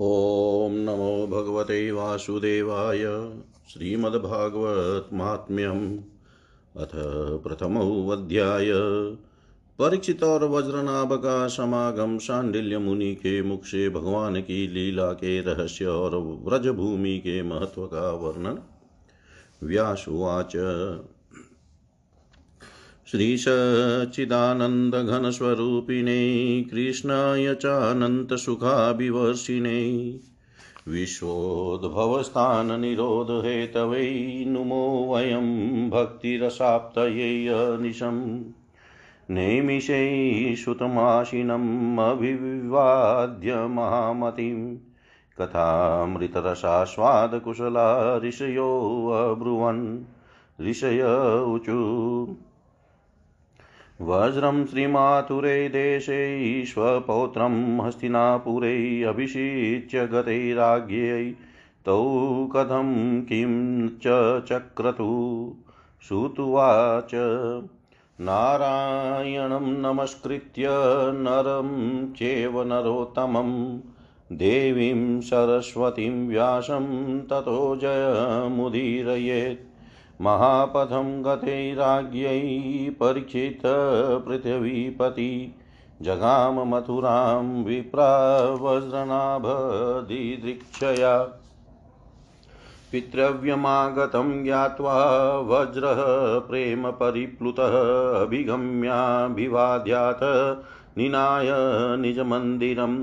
ॐ नमो भगवते वासुदेवाय श्रीमद्भागवतमात्म्यम् अथ प्रथमोऽध्याय। परीक्षित और वज्रनाभ का समागम शांडिल्य मुनि के मुख से भगवान की लीला के रहस्य और व्रजभूमि के महत्व का वर्णन। व्यासुवाच। श्रीसच्चिदानन्दघनस्वरूपिणे कृष्णाय चानन्तसुखाभिवर्षिणे विश्वोद्भवस्थाननिरोधहेतवै नुमो वयं भक्तिरसाप्तये अनिशम् नैमिषैः सुतमाशिनम् अभिवाद्य महामतिं कथामृतरसास्वादकुशला ऋषयो अब्रुवन् ऋषय ऊचु वज्रं श्रीमाथुरे देशे स्वपौत्रं हस्तिनापुरे अभिषिच्य गतैराज्ञै तौ कथं किं च चक्रतु? श्रुतुवाच नारायणं नमस्कृत्य नरं चेव नरोत्तमं। देवीं सरस्वतीं व्यासं ततो जयमुदीरयेत्। महापथं गतैराज्ञै परीक्षित पृथिवीपति जगाम मथुरां विप्रा वज्रनाभदिदृक्षया पितृव्यमागतं ज्ञात्वा वज्रः प्रेमपरिप्लुतः अभिगम्याभिवाद्यात् निनाय निजमन्दिरम्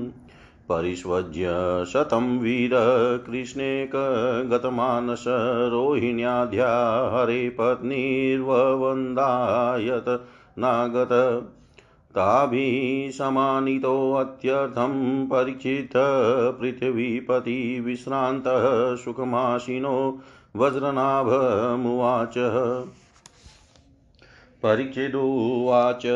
परिष्वज्य शतं वीरकृष्णेकगतमानस रोहिण्याध्या हरे पत्नीर्ववन्दायत नागत। ताभिः समानितोऽत्यर्थं परीक्षित पृथिवीपति सुखमाशिनो वज्रनाभमुवाच। परीक्षिदुवाच।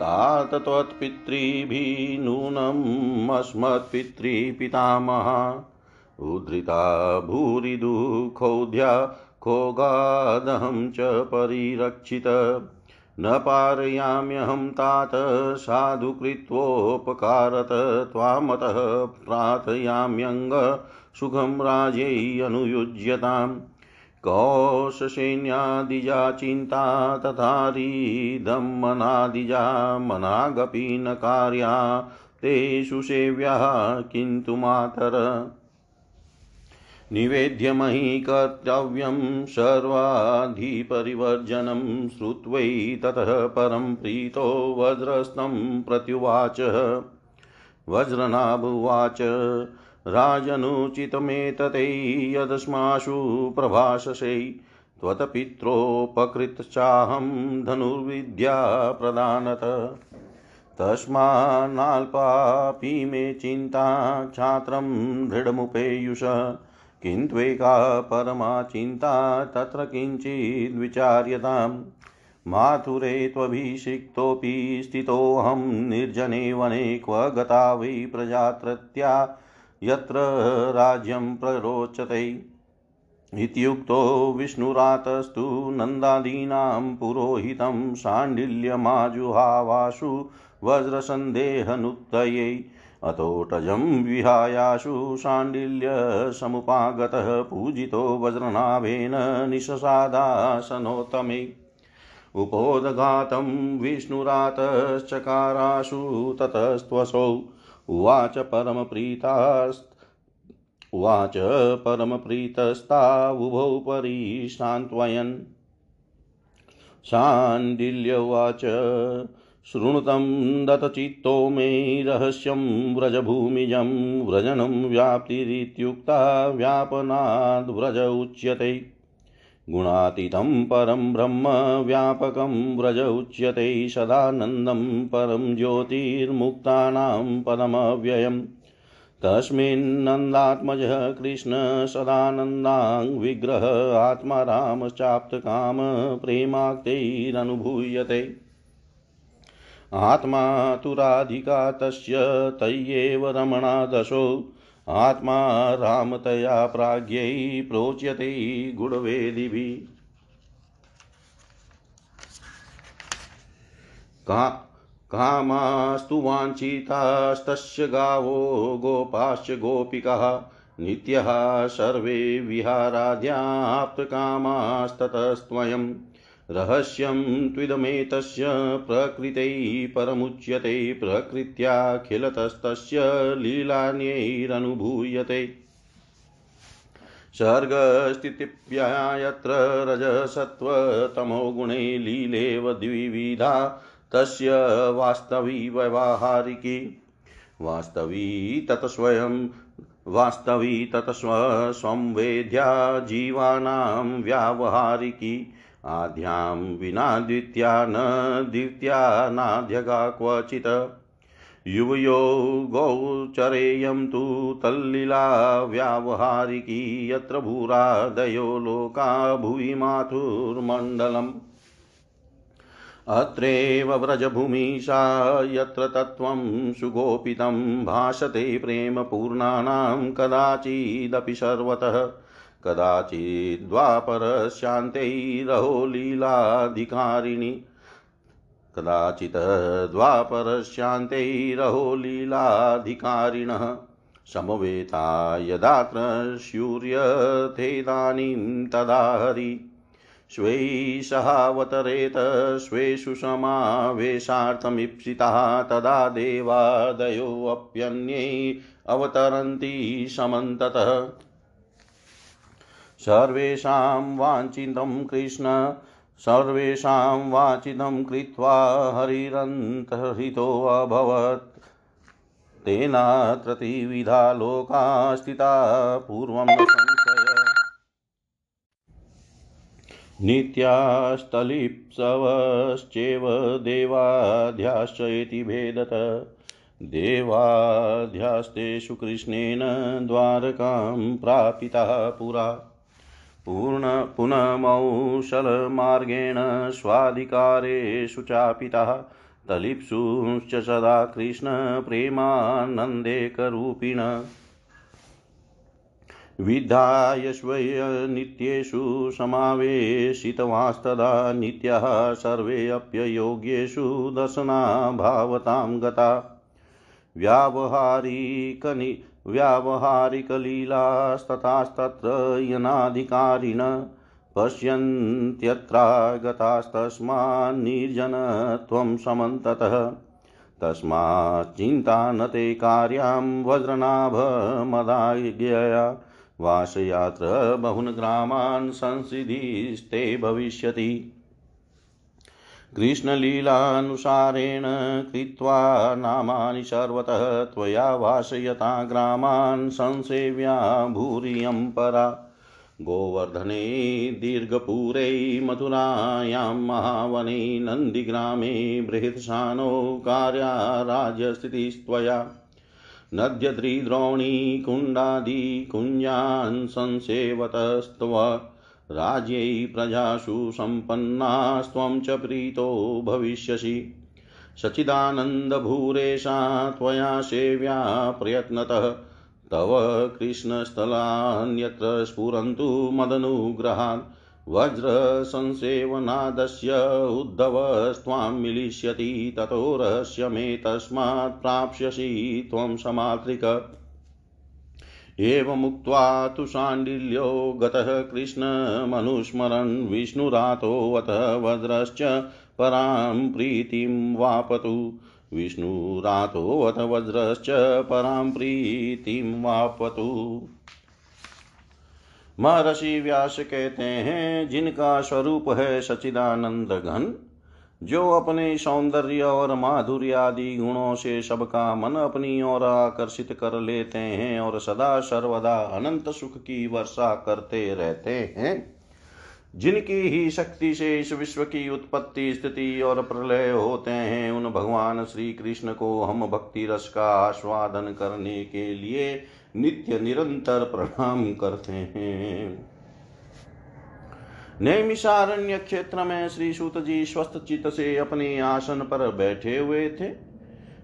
तात त्वत्पितृभिः नूनम् अस्मत्पितृपितामहा उद्धृता भूरि दुःखोद्या खोगादहं च परिरक्षित। न पारयाम्यहं तात साधु कृत्वोपकारत त्वामतः प्रार्थयाम्यङ्ग सुखं राज्यै अनुयुज्यताम् कौशसैन्यादिजा चिन्ता तथारीदं मनादिजा मनागपि न कार्या तेषु सेव्याः किन्तु मातर। निवेद्य मयि कर्तव्यं सर्वाधिपरिवर्जनं श्रुत्वै ततः परं प्रीतो वज्रस्तं प्रत्युवाच। वज्रनाभुवाच राजनुचितमेतते यदस्मासु प्रभाषसे त्वत्पित्रोपकृतश्चाहं धनुर्विद्या प्रदानत तस्मान्नाल्पापि मे चिन्ता छात्रं दृढमुपेयुष। किन्त्वेका परमा चिन्ता तत्र किञ्चिद्विचार्यताम् माथुरे त्वभिषिक्तोऽपि स्थितोऽहं निर्जने वने क्व गता वै प्रजात्रत्या यत्र राज्यं प्ररोचते। इत्युक्तो विष्णुरातस्तु नन्दादीनां पुरोहितं शाण्डिल्यमाजुहावासु वज्रसन्देहनुत्तये। अतोटजं विहायाशु शाण्डिल्यसमुपागतः पूजितो वज्रनाभेन निशसादासनोत्तमे। उपोदघातं विष्णुरातश्चकाराशु ततस्त्वसौ। उवाच परमप्रीतास्त उवाच परमप्रीतस्तावुभौ परिश्रान्त्वयन् शाण्डिल्य उवाच शृणुतं दतचित्तो मे रहस्यं व्रजभूमिजं व्रजनं व्याप्तिरित्युक्ता व्यापनाद्व्रज उच्यते। गुणातीतं परं ब्रह्म व्यापकं व्रज उच्यते सदानन्दं परं ज्योतिर्मुक्तानां पदमव्ययम् तस्मिन्नन्दात्मजः कृष्ण सदानन्दाङ् विग्रह आत्मा रामश्चाप्तकाम प्रेमाक्तैरनुभूयते। आत्मा तु राधिका तस्य तय्येव रमणा दशो आत्मा रामतया प्राज्ञै प्रोच्यते गुणवेदिभिः का कामास्तु वाञ्छितास्तस्य गावो गोपाश्च गोपिकः नित्यः सर्वे विहाराद्याप्तकामास्ततस्त्वयम् रहस्यं त्विदमेतस्य प्रकृतै परमुच्यते, प्रकृत्याखिलतस्तस्य लीलान्यैरनुभूयते। सर्गस्थितिप्या यत्र रजसत्त्वतमो गुणे लीलेव द्विविधा, तस्य वास्तवी व्यवहारिकी वास्तवी तत्स्वयं, वास्तवी तत्स्व संवेद्या जीवानां व्यावहारिकी। आद्यां विना द्वित्या न द्वित्या नाध्यगा क्वचित्। युवयो गौचरेयं तु तल्लीला व्यावहारिकी यत्र भूरादयो लोका भुवि माथुर्मण्डलम्। अत्रैव व्रजभूमिशा यत्र तत्त्वं सुगोपितं भाषते प्रेमपूर्णानां कदाचिदपि सर्वतः। कदाचिद्वापरशान्तैरहो लीलाधिकारिणि कदाचित् द्वापरशान्तैरहो लीलाधिकारिणः समवेता यदात्र शूर्यथेदानीं तदा हरि स्वैः स्वेषु समावेशार्थमीप्सिताः तदा देवादयोऽप्यन्यै अवतरन्ति समन्ततः। सर्वेषां वाञ्छितं कृष्ण, सर्वेषां वाचिनं कृत्वा हरिरन्तर्हितोऽभवत्। तेनात्र त्रिविधा लोका स्थिता पूर्वं न संशय। नित्यास्तलिप्सवश्चेव देवाध्याश्च इति भेदत। देवाध्यास्तेषु कृष्णेन द्वारकां प्रापितः पुरा। पूर्ण पुनमौशलमार्गेण स्वाधिकारेषु चापितः तलिप्सुश्च सदा कृष्णप्रेमानन्देकरूपिण विद्धाय स्वयनित्येषु समावेशितवास्तदा नित्यः सर्वेऽप्ययोग्येषु दर्शनाभावतां गता। व्यावहारिकनि व्यावहारिकलीलास्तथास्तत्र यनाधिकारिण पश्यन्त्यत्रागतास्तस्मान्निर्जनत्वं समन्ततः। तस्माच्चिन्ता न ते कार्यां वज्रनाभमदाज्ञया वासयात्र बहून् ग्रामान् संसिधिस्ते भविष्यति। कृष्णलीलानुसारेण कृत्वा नामानि सर्वतः त्वया वासयता ग्रामान् संसेव्या भूरियं परा। गोवर्धने दीर्घपूरे मथुरायां महावने नन्दिग्रामे बृहत्सानो कार्या राज्यस्थितिस्त्वया नद्यद्रिद्रोणी कुण्डादिकुञ्जान् संसेवतस्त्व। राज्यै प्रजासु सम्पन्नास्त्वं च प्रीतो भविष्यसि। सचिदानन्दभूरेशा, त्वया सेव्या प्रयत्नतः। तव कृष्णस्थलान्यत्र स्फुरन्तु मदनुग्रहान्। वज्रसंसेवनादस्य उद्धवस्त्वां मिलिष्यति, ततो रहस्यमेतस्मात् प्राप्स्यसि त्वं समात्रिक एवमुक्त्वा तु शाण्डिल्यो गतः कृष्णमनुस्मरन् विष्णुरातोऽथ वज्रश्च परां प्रीतिं वापतु। विष्णुरातोऽथ वज्रश्च परां प्रीतिं वापतु। महर्षि व्यास कहते हैं, जिनका स्वरूप है सचिदानंद घन जो अपने सौंदर्य और माधुर्य आदि गुणों से सबका मन अपनी ओर आकर्षित कर लेते हैं और सदा सर्वदा अनंत सुख की वर्षा करते रहते हैं। जिनकी ही शक्ति से इस विश्व की उत्पत्ति, स्थिति और प्रलय होते हैं, उन भगवान श्री कृष्ण को हम भक्ति रस का आस्वादन करने के लिए नित्य निरंतर प्रणाम करते हैं। नैमिषारण्य क्षेत्र में श्री सूत जी स्वस्थ चित्त से अपने आसन पर बैठे हुए थे।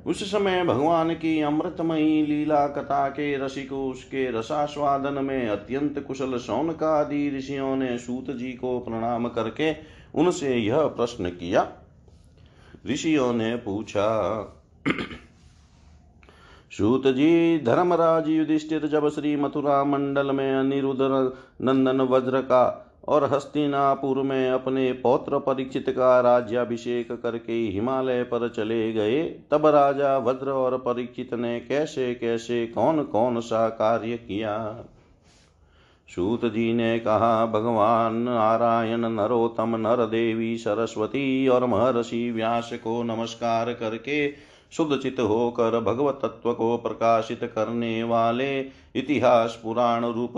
उस समय भगवान की अमृतमयी लीला कथा के रसिक उसके रसास्वादन में अत्यंत कुशल सौनकादि ऋषियों ने सूत जी को प्रणाम करके उनसे यह प्रश्न किया। ऋषियों ने पूछा सूत जी धर्मराज युधिष्ठिर, जब श्री मथुरा मंडल में अनिरुद्ध नंदन वज्र का और हस्तिनापुर में अपने पौत्र परीक्षित का राज्याभिषेक करके हिमालय पर चले गए। तब राजा वज्र और परीक्षित ने कैसे कैसे कौन कौन सा कार्य किया? सूत जी ने कहा, भगवान नारायण नरोत्तम नर देवी सरस्वती और महर्षि व्यास को नमस्कार करके शुद्ध चित होकर भगवत तत्व को प्रकाशित करने वाले इतिहास पुराण रूप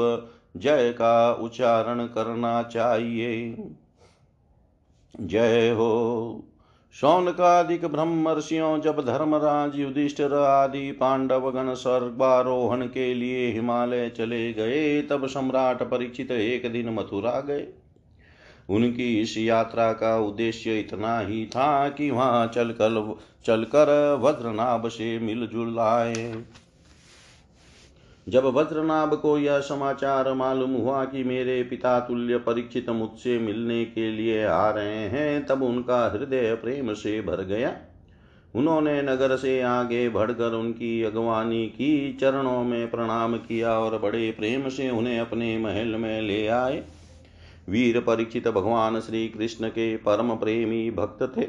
जय का उच्चारण करना चाहिए। जय हो। शौनकादिक ब्रह्मर्षियों, जब धर्मराज, युधिष्ठिर आदि पांडव गण सर्वारोहण के लिए हिमालय चले गए, तब सम्राट परीक्षित एक दिन मथुरा गए। उनकी इस यात्रा का उद्देश्य इतना ही था कि वहाँ चलकर चलकर वज्रनाभ से मिलजुल आए। जब वज्रनाभ को यह समाचार मालूम हुआ कि मेरे पिता तुल्य परीक्षित मुझसे मिलने के लिए आ रहे हैं, तब उनका हृदय प्रेम से भर गया। उन्होंने नगर से आगे बढ़कर उनकी अगवानी की, चरणों में प्रणाम किया और बड़े प्रेम से उन्हें अपने महल में ले आए। वीर परीक्षित भगवान श्री कृष्ण के परम प्रेमी भक्त थे।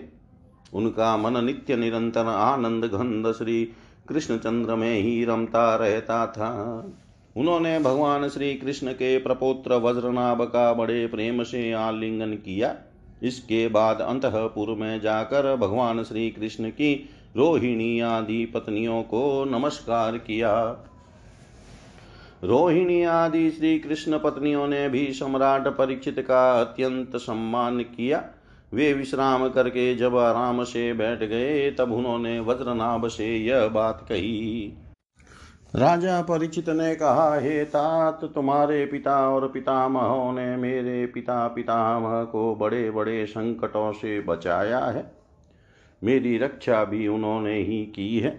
उनका मन नित्य निरंतर आनंद घंद श्री कृष्णचंद्र में ही रमता रहता था उन्होंने भगवान श्री कृष्ण के प्रपोत्र वज्रनाभ का बड़े प्रेम से आलिंगन किया। इसके बाद अंतपुर में जाकर भगवान श्री कृष्ण की रोहिणी आदि पत्नियों को नमस्कार किया। रोहिणी आदि श्री कृष्ण पत्नियों ने भी सम्राट परीक्षित का अत्यंत सम्मान किया। वे विश्राम करके जब आराम से बैठ गए, तब उन्होंने वज्रनाभ से यह बात कही। राजा परिचित ने कहा, हे तात, तुम्हारे पिता और पितामहों ने मेरे पिता पितामह को बड़े बड़े संकटों से बचाया है। मेरी रक्षा भी उन्होंने ही की है।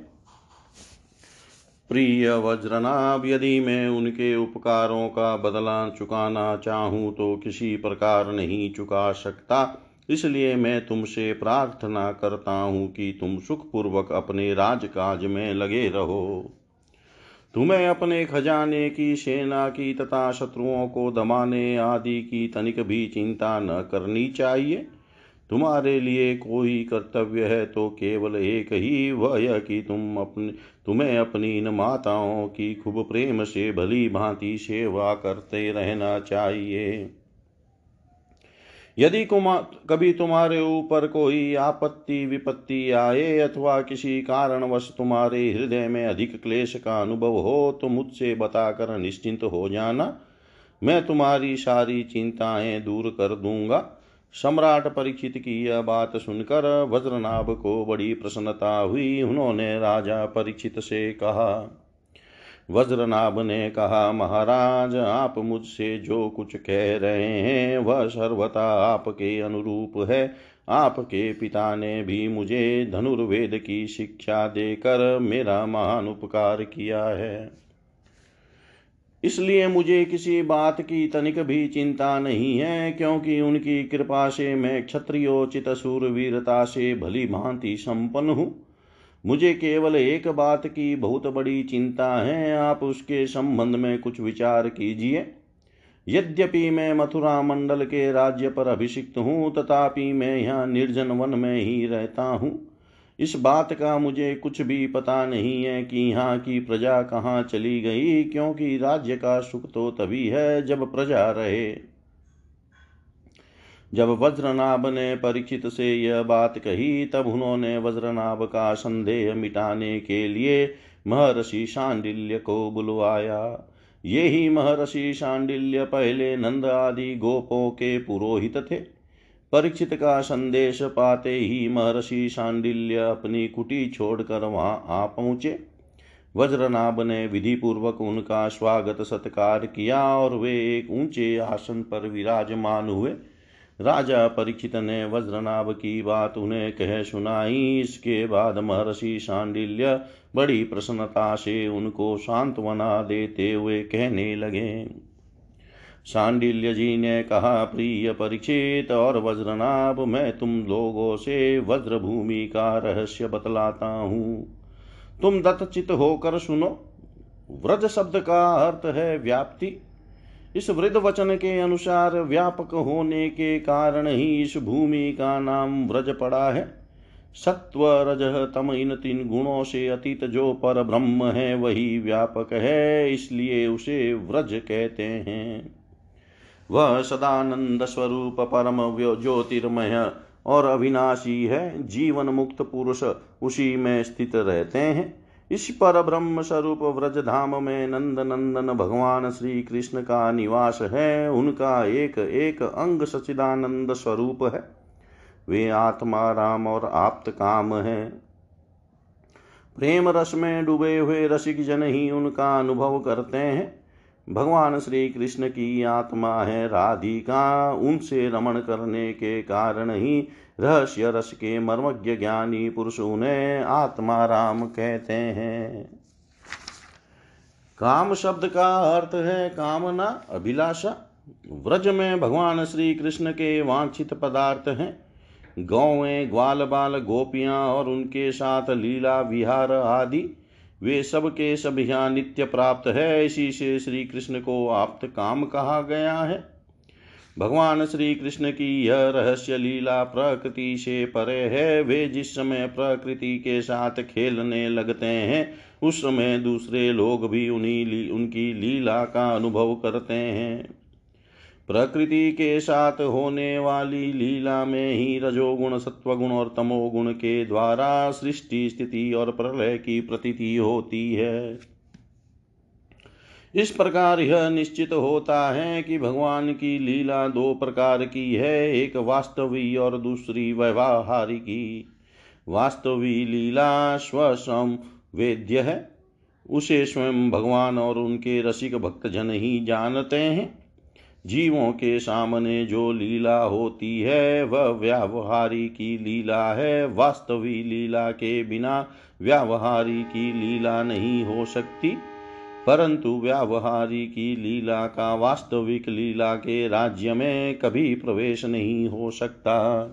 प्रिय वज्रनाभ, यदि मैं उनके उपकारों का बदला चुकाना चाहूँ तो किसी प्रकार नहीं चुका सकता। इसलिए मैं तुमसे प्रार्थना करता हूँ कि तुम सुखपूर्वक अपने राजकाज में लगे रहो। तुम्हें अपने खजाने की, सेना की तथा शत्रुओं को दमाने आदि की तनिक भी चिंता न करनी चाहिए। तुम्हारे लिए कोई कर्तव्य है तो केवल एक ही वह कि तुम अपने, तुम्हें अपनी इन माताओं की खूब प्रेम से, भली भांति सेवा करते रहना चाहिए। यदि कभी तुम्हारे ऊपर कोई आपत्ति, विपत्ति आए अथवा किसी कारणवश तुम्हारे हृदय में अधिक क्लेश का अनुभव हो तो मुझसे बताकर निश्चिंत हो जाना। मैं तुम्हारी सारी चिंताएँ दूर कर दूँगा। सम्राट परीक्षित की यह बात सुनकर वज्रनाभ को बड़ी प्रसन्नता हुई। उन्होंने राजा परीक्षित से कहा वज्रनाभ ने कहा, महाराज, आप मुझसे जो कुछ कह रहे हैं, वह सर्वथा आपके अनुरूप है। आपके पिता ने भी मुझे धनुर्वेद की शिक्षा देकर मेरा महान उपकार किया है। इसलिए मुझे किसी बात की तनिक भी चिंता नहीं है, क्योंकि उनकी कृपा से मैं क्षत्रियोचित सूरवीरता से भली भांति संपन्न हूँ। मुझे केवल एक बात की बहुत बड़ी चिंता है, आप उसके संबंध में कुछ विचार कीजिए। यद्यपि मैं मथुरा मंडल के राज्य पर अभिषिक्त हूँ, तथापि मैं यहाँ निर्जन वन में ही रहता हूँ। इस बात का मुझे कुछ भी पता नहीं है कि यहाँ की प्रजा कहाँ चली गई, क्योंकि राज्य का सुख तो तभी है जब प्रजा रहे। जब वज्रनाभ ने परीक्षित से यह बात कही, तब उन्होंने वज्रनाभ का संदेह मिटाने के लिए महर्षि शांडिल्य को बुलवाया। ये ही महर्षि शांडिल्य पहले नंद आदि गोपों के पुरोहित थे। परीक्षित का संदेश पाते ही महर्षि शांडिल्य अपनी कुटी छोड़कर वहाँ आ पहुँचे। वज्रनाभ ने विधि पूर्वक उनका स्वागत सत्कार किया और वे एक ऊँचे आसन पर विराजमान हुए। राजा परीक्षित ने वज्रनाभ की बात उन्हें कह सुनाई। इसके बाद महर्षि शांडिल्य बड़ी प्रसन्नता से उनको सांत्वना देते हुए कहने लगे। सांडिल्य जी ने कहा, प्रिय परीक्षित, और वज्रनाभ, मैं तुम लोगों से वज्र भूमि का रहस्य बतलाता हूँ। तुम दत्तचित होकर सुनो। व्रज शब्द का अर्थ है व्याप्ति। इस वृद्ध वचन के अनुसार व्यापक होने के कारण ही इस भूमि का नाम व्रज पड़ा है। सत्व रज तम इन तीन गुणों से अतीत जो पर ब्रह्म है, वही व्यापक है, इसलिए उसे व्रज कहते हैं। वह सदानंद स्वरूप परम ज्योतिर्मय और अविनाशी है, जीवन मुक्त पुरुष उसी में स्थित रहते हैं। इस पर ब्रह्म स्वरूप व्रज धाम में नंद नंदन भगवान श्री कृष्ण का निवास है, उनका एक एक अंग सचिदानंद स्वरूप है। वे आत्मा, राम और आप्त काम है। प्रेम रस में डूबे हुए रसिक जन ही उनका अनुभव करते हैं। भगवान श्री कृष्ण की आत्मा है राधिका, उनसे रमण करने के कारण ही रहस्य रस के मर्मज्ञ ज्ञानी पुरुष उन्हें आत्मा राम कहते हैं। काम शब्द का अर्थ है कामना, अभिलाषा। व्रज में भगवान श्री कृष्ण के वांछित पदार्थ हैं। गौवें ग्वाल बाल, गोपियाँ और उनके साथ लीला, विहार आदि, वे सब के सब यहाँ नित्य प्राप्त है। इसी से श्री कृष्ण को आप्त काम कहा गया है। भगवान श्री कृष्ण की यह रहस्य लीला प्रकृति से परे है। वे जिस समय प्रकृति के साथ खेलने लगते हैं उस समय दूसरे लोग भी उन्हीं ली, उनकी लीला का अनुभव करते हैं। प्रकृति के साथ होने वाली लीला में ही रजोगुण सत्वगुण और तमोगुण के द्वारा सृष्टि स्थिति और प्रलय की प्रतीति होती है। इस प्रकार यह निश्चित होता है कि भगवान की लीला दो प्रकार की है, एक वास्तवी और दूसरी व्यवहारिकी वास्तवी लीला स्वसम वेद्य है, उसे स्वयं भगवान और उनके रसिक भक्तजन ही जानते हैं। जीवों के सामने जो लीला होती है, वह व्यावहारी की लीला है। वास्तविक लीला के बिना व्यावहारी की लीला नहीं हो सकती। परंतु व्यावहारी की लीला का वास्तविक लीला के राज्य में कभी प्रवेश नहीं हो सकता।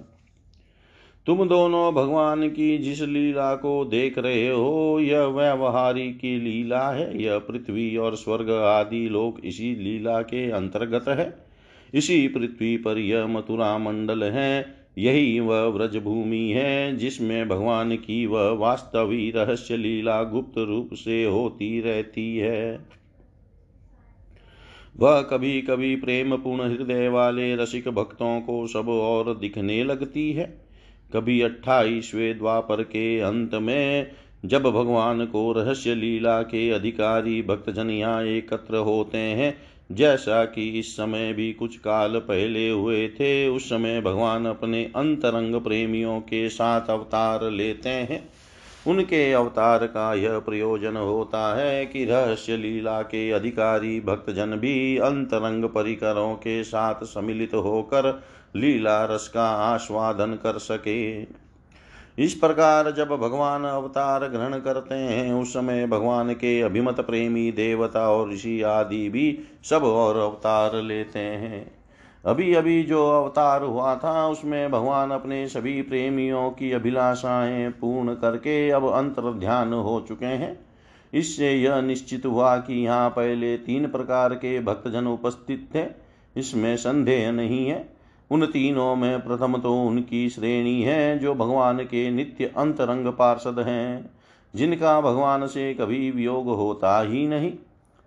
तुम दोनों भगवान की जिस लीला को देख रहे हो, यह व्यवहारी की लीला है। यह पृथ्वी और स्वर्ग आदि लोक इसी लीला के अंतर्गत है। इसी पृथ्वी पर यह मथुरा मंडल है। यही वह व्रज भूमि है जिसमें भगवान की वह वास्तविक रहस्य लीला गुप्त रूप से होती रहती है। वह कभी कभी प्रेम पूर्ण हृदय वाले रसिक भक्तों को सब और दिखने लगती है। कभी अट्ठाईसवें द्वापर के अंत में जब भगवान को रहस्य लीला के अधिकारी भक्तजन यहाँ एकत्र होते हैं जैसा कि इस समय भी कुछ काल पहले हुए थे, उस समय भगवान अपने अंतरंग प्रेमियों के साथ अवतार लेते हैं। उनके अवतार का यह प्रयोजन होता है कि रहस्य लीला के अधिकारी भक्तजन भी अंतरंग परिकरों के साथ सम्मिलित होकर लीला रस का आस्वादन कर सके। इस प्रकार जब भगवान अवतार ग्रहण करते हैं, उस समय भगवान के अभिमत प्रेमी देवता और ऋषि आदि भी सब और अवतार लेते हैं। अभी अभी जो अवतार हुआ था, उसमें भगवान अपने सभी प्रेमियों की अभिलाषाएँ पूर्ण करके अब अंतर ध्यान हो चुके हैं। इससे यह निश्चित हुआ कि यहाँ पहले तीन प्रकार के भक्तजन उपस्थित थे, इसमें संदेह नहीं है। उन तीनों में प्रथम तो उनकी श्रेणी है, जो भगवान के नित्य अंतरंग पार्षद हैं। जिनका भगवान से कभी वियोग होता ही नहीं।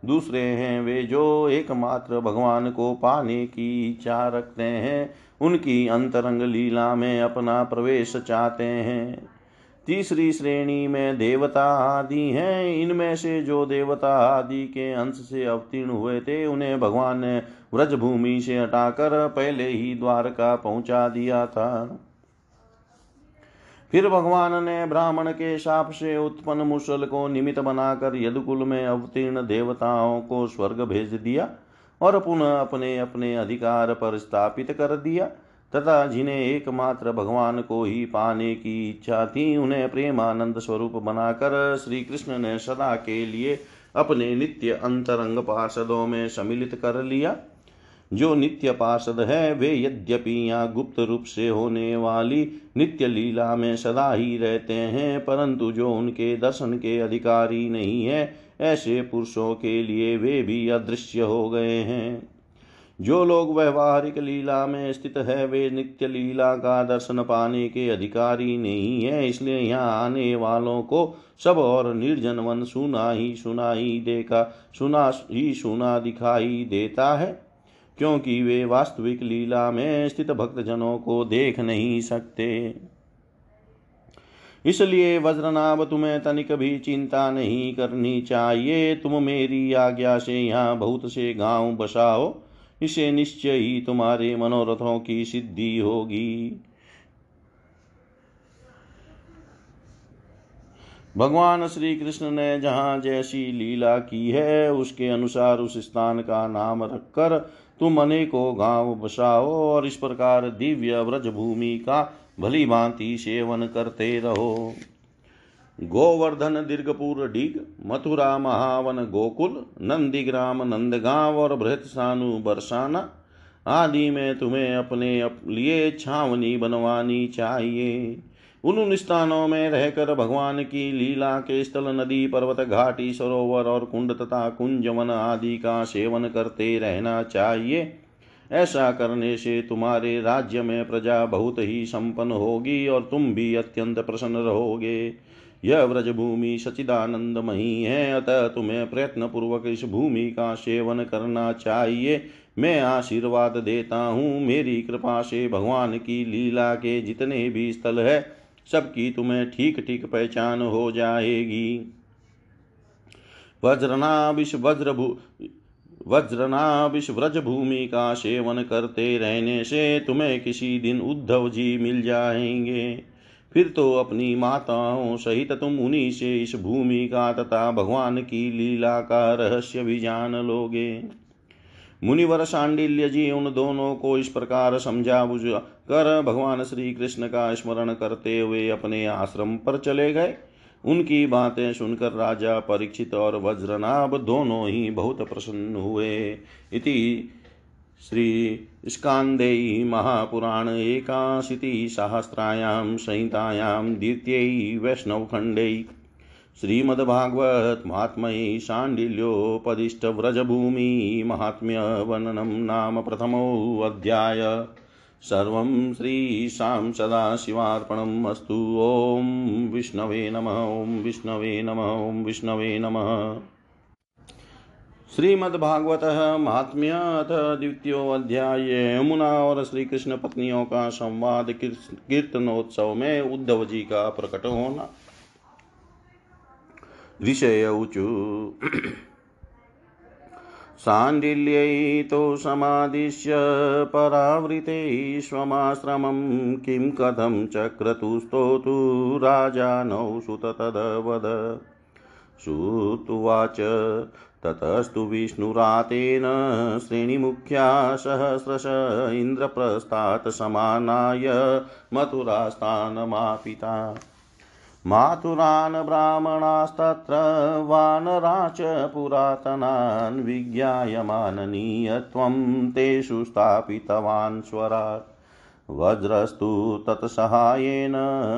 दूसरे हैं वे जो एकमात्र भगवान को पाने की इच्छा रखते हैं, उनकी अंतरंग लीला में अपना प्रवेश चाहते हैं। तीसरी श्रेणी में देवता आदि हैं। इनमें से जो देवता आदि के अंश से अवतीर्ण हुए थे, उन्हें भगवान ने व्रज भूमि से हटाकर पहले ही द्वारका पहुँचा दिया था। फिर भगवान ने ब्राह्मण के शाप से उत्पन्न मुसल को निमित्त बनाकर यदुकुल में अवतीर्ण देवताओं को स्वर्ग भेज दिया और पुनः अपने अपने अधिकार पर स्थापित कर दिया। तथा जिन्हें एकमात्र भगवान को ही पाने की इच्छा थी, उन्हें प्रेमानंद स्वरूप बनाकर श्री कृष्ण ने सदा के लिए अपने नित्य अंतरंग पार्षदों में सम्मिलित कर लिया। जो नित्य पार्षद है, वे यद्यपि यहाँ गुप्त रूप से होने वाली नित्य लीला में सदा ही रहते हैं, परंतु जो उनके दर्शन के अधिकारी नहीं है, ऐसे पुरुषों के लिए वे भी अदृश्य हो गए हैं। जो लोग व्यवहारिक लीला में स्थित है, वे नित्य लीला का दर्शन पाने के अधिकारी नहीं है, इसलिए यहाँ आने वालों को सब और निर्जन वन सुना ही सुना ही देखा, सुना ही सुना दिखाई देता है। क्योंकि वे वास्तविक लीला में स्थित भक्तजनों को देख नहीं सकते। इसलिए वज्रनाभ, तुम्हें तनिक भी चिंता नहीं करनी चाहिए। तुम मेरी आज्ञा से यहाँ बहुत से गाँव बसाओ, इसे निश्चय ही तुम्हारे मनोरथों की सिद्धि होगी। भगवान श्री कृष्ण ने जहाँ जैसी लीला की है, उसके अनुसार उस स्थान का नाम रखकर तुम अनेकों गाँव बसाओ और इस प्रकार दिव्य व्रज भूमि का भली भांति सेवन करते रहो। गोवर्धन, दीर्घपुर, डीग, मथुरा, महावन, गोकुल, नंदीग्राम, नंदगांव और बृहत सानु, बरसाना आदि में तुम्हें अपने अप लिए छावनी बनवानी चाहिए। उन उन स्थानों में रहकर भगवान की लीला के स्थल, नदी, पर्वत, घाटी, सरोवर और कुंड तथा कुंजवन आदि का सेवन करते रहना चाहिए। ऐसा करने से तुम्हारे राज्य में प्रजा बहुत ही संपन्न होगी और तुम भी अत्यंत प्रसन्न रहोगे। यह व्रज भूमि सचिदानंदमयी है, अतः तुम्हें प्रयत्न पूर्वक इस भूमि का सेवन करना चाहिए। मैं आशीर्वाद देता हूँ। मेरी कृपा से भगवान की लीला के जितने भी स्थल है सबकी तुम्हें ठीक ठीक पहचान हो जाएगी। वज्रनाभिष वज्र भू वज्रनाभिष व्रज भूमि का सेवन करते रहने से तुम्हें किसी दिन उद्धव जी मिल जाएँगे। फिर तो अपनी माताओं सहित तुम उन्हीं से इस भूमि का तथा भगवान की लीला का रहस्य भी जान लोगे। मुनिवर सांडिल्य जी उन दोनों को इस प्रकार समझा बुझ कर भगवान श्री कृष्ण का स्मरण करते हुए अपने आश्रम पर चले गए। उनकी बातें सुनकर राजा परीक्षित और वज्रनाभ दोनों ही बहुत प्रसन्न हुए। इति श्रीस्कान्देयी महापुराण एकाशीतिसहस्रायां संहितायां द्वितीयै वैष्णवखण्डै। श्रीमद्भागवत महात्मये महात्म्यवर्णनं नाम प्रथमोऽध्याय सर्वं श्रीशां सदाशिवार्पणम् अस्तु। ॐ विष्णवे नमः, ॐ विष्णवे नमः, ॐ विष्णवे नमः। श्रीमद्भागवत महात्म्य अथ द्वितीयोध्याय यमुना और श्री कृष्ण पत्नियों का संवाद कीर्तनोत्सव में उद्धव जी का प्रकट होना। विषय ऊचु साण्डिल्यै समादिश्य परावृते स्वमाश्रमं किं कथं चक्रतुस्तोतु राजानौ सुत तदवद। श्रुत्वाच ततस्तु विष्णुरातेन श्रेणिमुख्या सहस्रश इन्द्रप्रस्थात् समानाय मथुरास्थानमापिता। मातुरान् ब्राह्मणास्तत्र च पुरातनान् विज्ञायमाननीयत्वं तेषु स्थापितवान् स्वरात् वज्रस्तु तत्सहायेन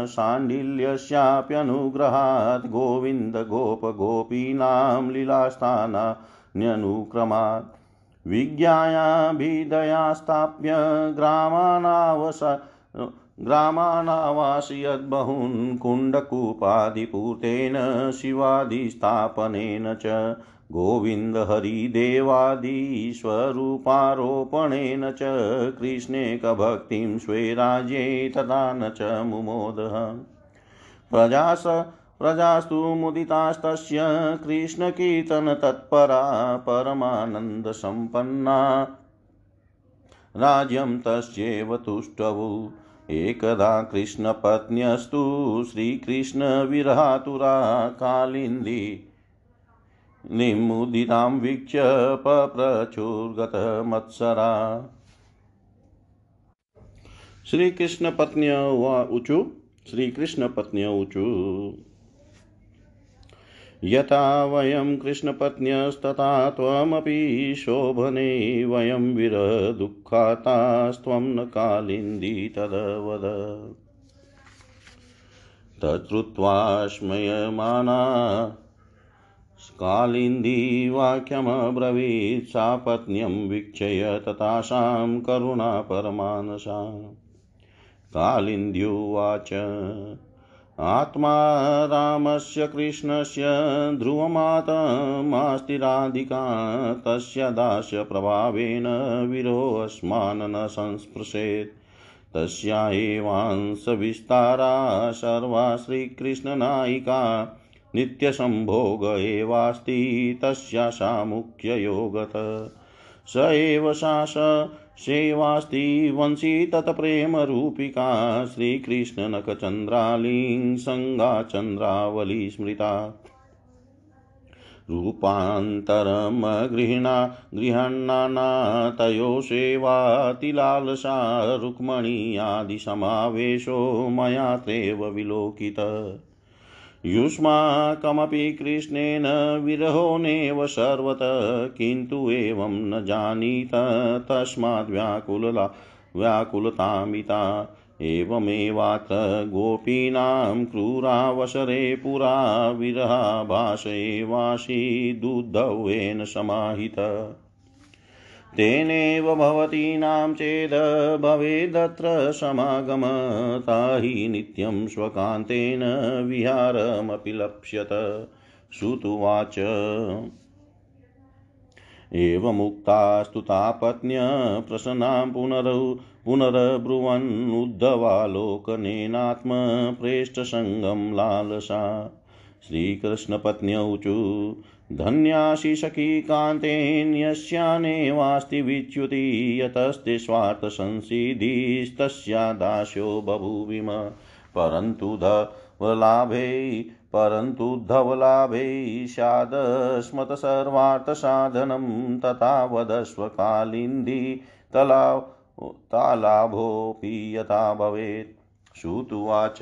शाण्डिल्यस्याप्यनुग्रहात् गोविन्दगोपगोपीनां लीलास्थानान्यनुक्रमात्। विज्ञायाभिदया स्थाप्य ग्रामानावासयद्बहून् कुण्डकूपादिपूतेन शिवादिस्थापनेन च गोविन्दहरिदेवादिस्वरूपारोपणेन च कृष्णेकभक्तिं स्वे राज्ये न च मुमोदः। प्रजास प्रजास्तु मुदितास्तस्य कृष्णकीर्तनतत्परा परमानन्दसम्पन्ना। राज्यं तस्यैव तुष्टवु। एकदा कृष्णपत्न्यस्तु श्रीकृष्णविरहातुरा कालिन्दी निमुदितां वीक्ष्य पप्रचुर्गतमत्सरा। श्रीकृष्णपत्न्य ऊचु श्रीकृष्णपत्न्य ऊचु यथा वयं कृष्णपत्न्यस्तथा त्वमपि शोभने वयं विरदुःखातास्त्वं न कालिन्दी तदवद। तच्छ्रुत्वा स्मयमाना कालिन्दी वाक्यमब्रवीत् सा पत्न्यं वीक्षय तथासां करुणा परमानसा कालिन्द्युवाच आत्मा रामस्य कृष्णस्य ध्रुवमातमास्तिराधिका तस्य दास्यप्रभावेन विरोऽस्मान् न संस्पृशेत् तस्या एवांशविस्तारा सर्वा श्रीकृष्णनायिका। नित्यसम्भोग एवास्ति तस्या सा मुख्ययोगत स एव सा सेवास्ति वंशी तत्प्रेमरूपिका, श्रीकृष्णनखचन्द्रालीं सङ्गाचन्द्रावली स्मृता। रूपान्तरं गृह्णा गृह्णाना तयो सेवातिलालसा रुक्मणी आदिसमावेशो मया तेव विलोकित। युष्माकमपि कृष्णेन विरहो नैव सर्वत किन्तु एवं न जानीत तस्माद्व्याकुलला व्याकुलतामिता। एवमेवात्र गोपीनां क्रूरावसरे पुरा विरहाभाषेवासीदुद्धवेन समाहित। तेनेव भवतीनां चेद्। भवेदत्र समागमता हि नित्यं स्वकान्तेन विहारमपि लप्स्यत। श्रुतुवाच एवमुक्तास्तु तापत्न्य प्रसन्नां पुनरौ पुनरब्रुवन्नुद्धवालोकनेनात्मप्रेष्ठसङ्गं लालसा। श्रीकृष्णपत्न्यौचु धन्यासि सखी कान्तेन्यस्यानेवास्ति विच्युति यतस्ते स्वार्थसंसिधिस्तस्या दास्यो बभूविम। परन्तु धवलाभे परन्तु धवलाभे स्यादस्मत् सर्वार्थसाधनं तथा वदस्व कालिन्दी तला तालाभोऽपि यथा भवेत्। श्रुतुवाच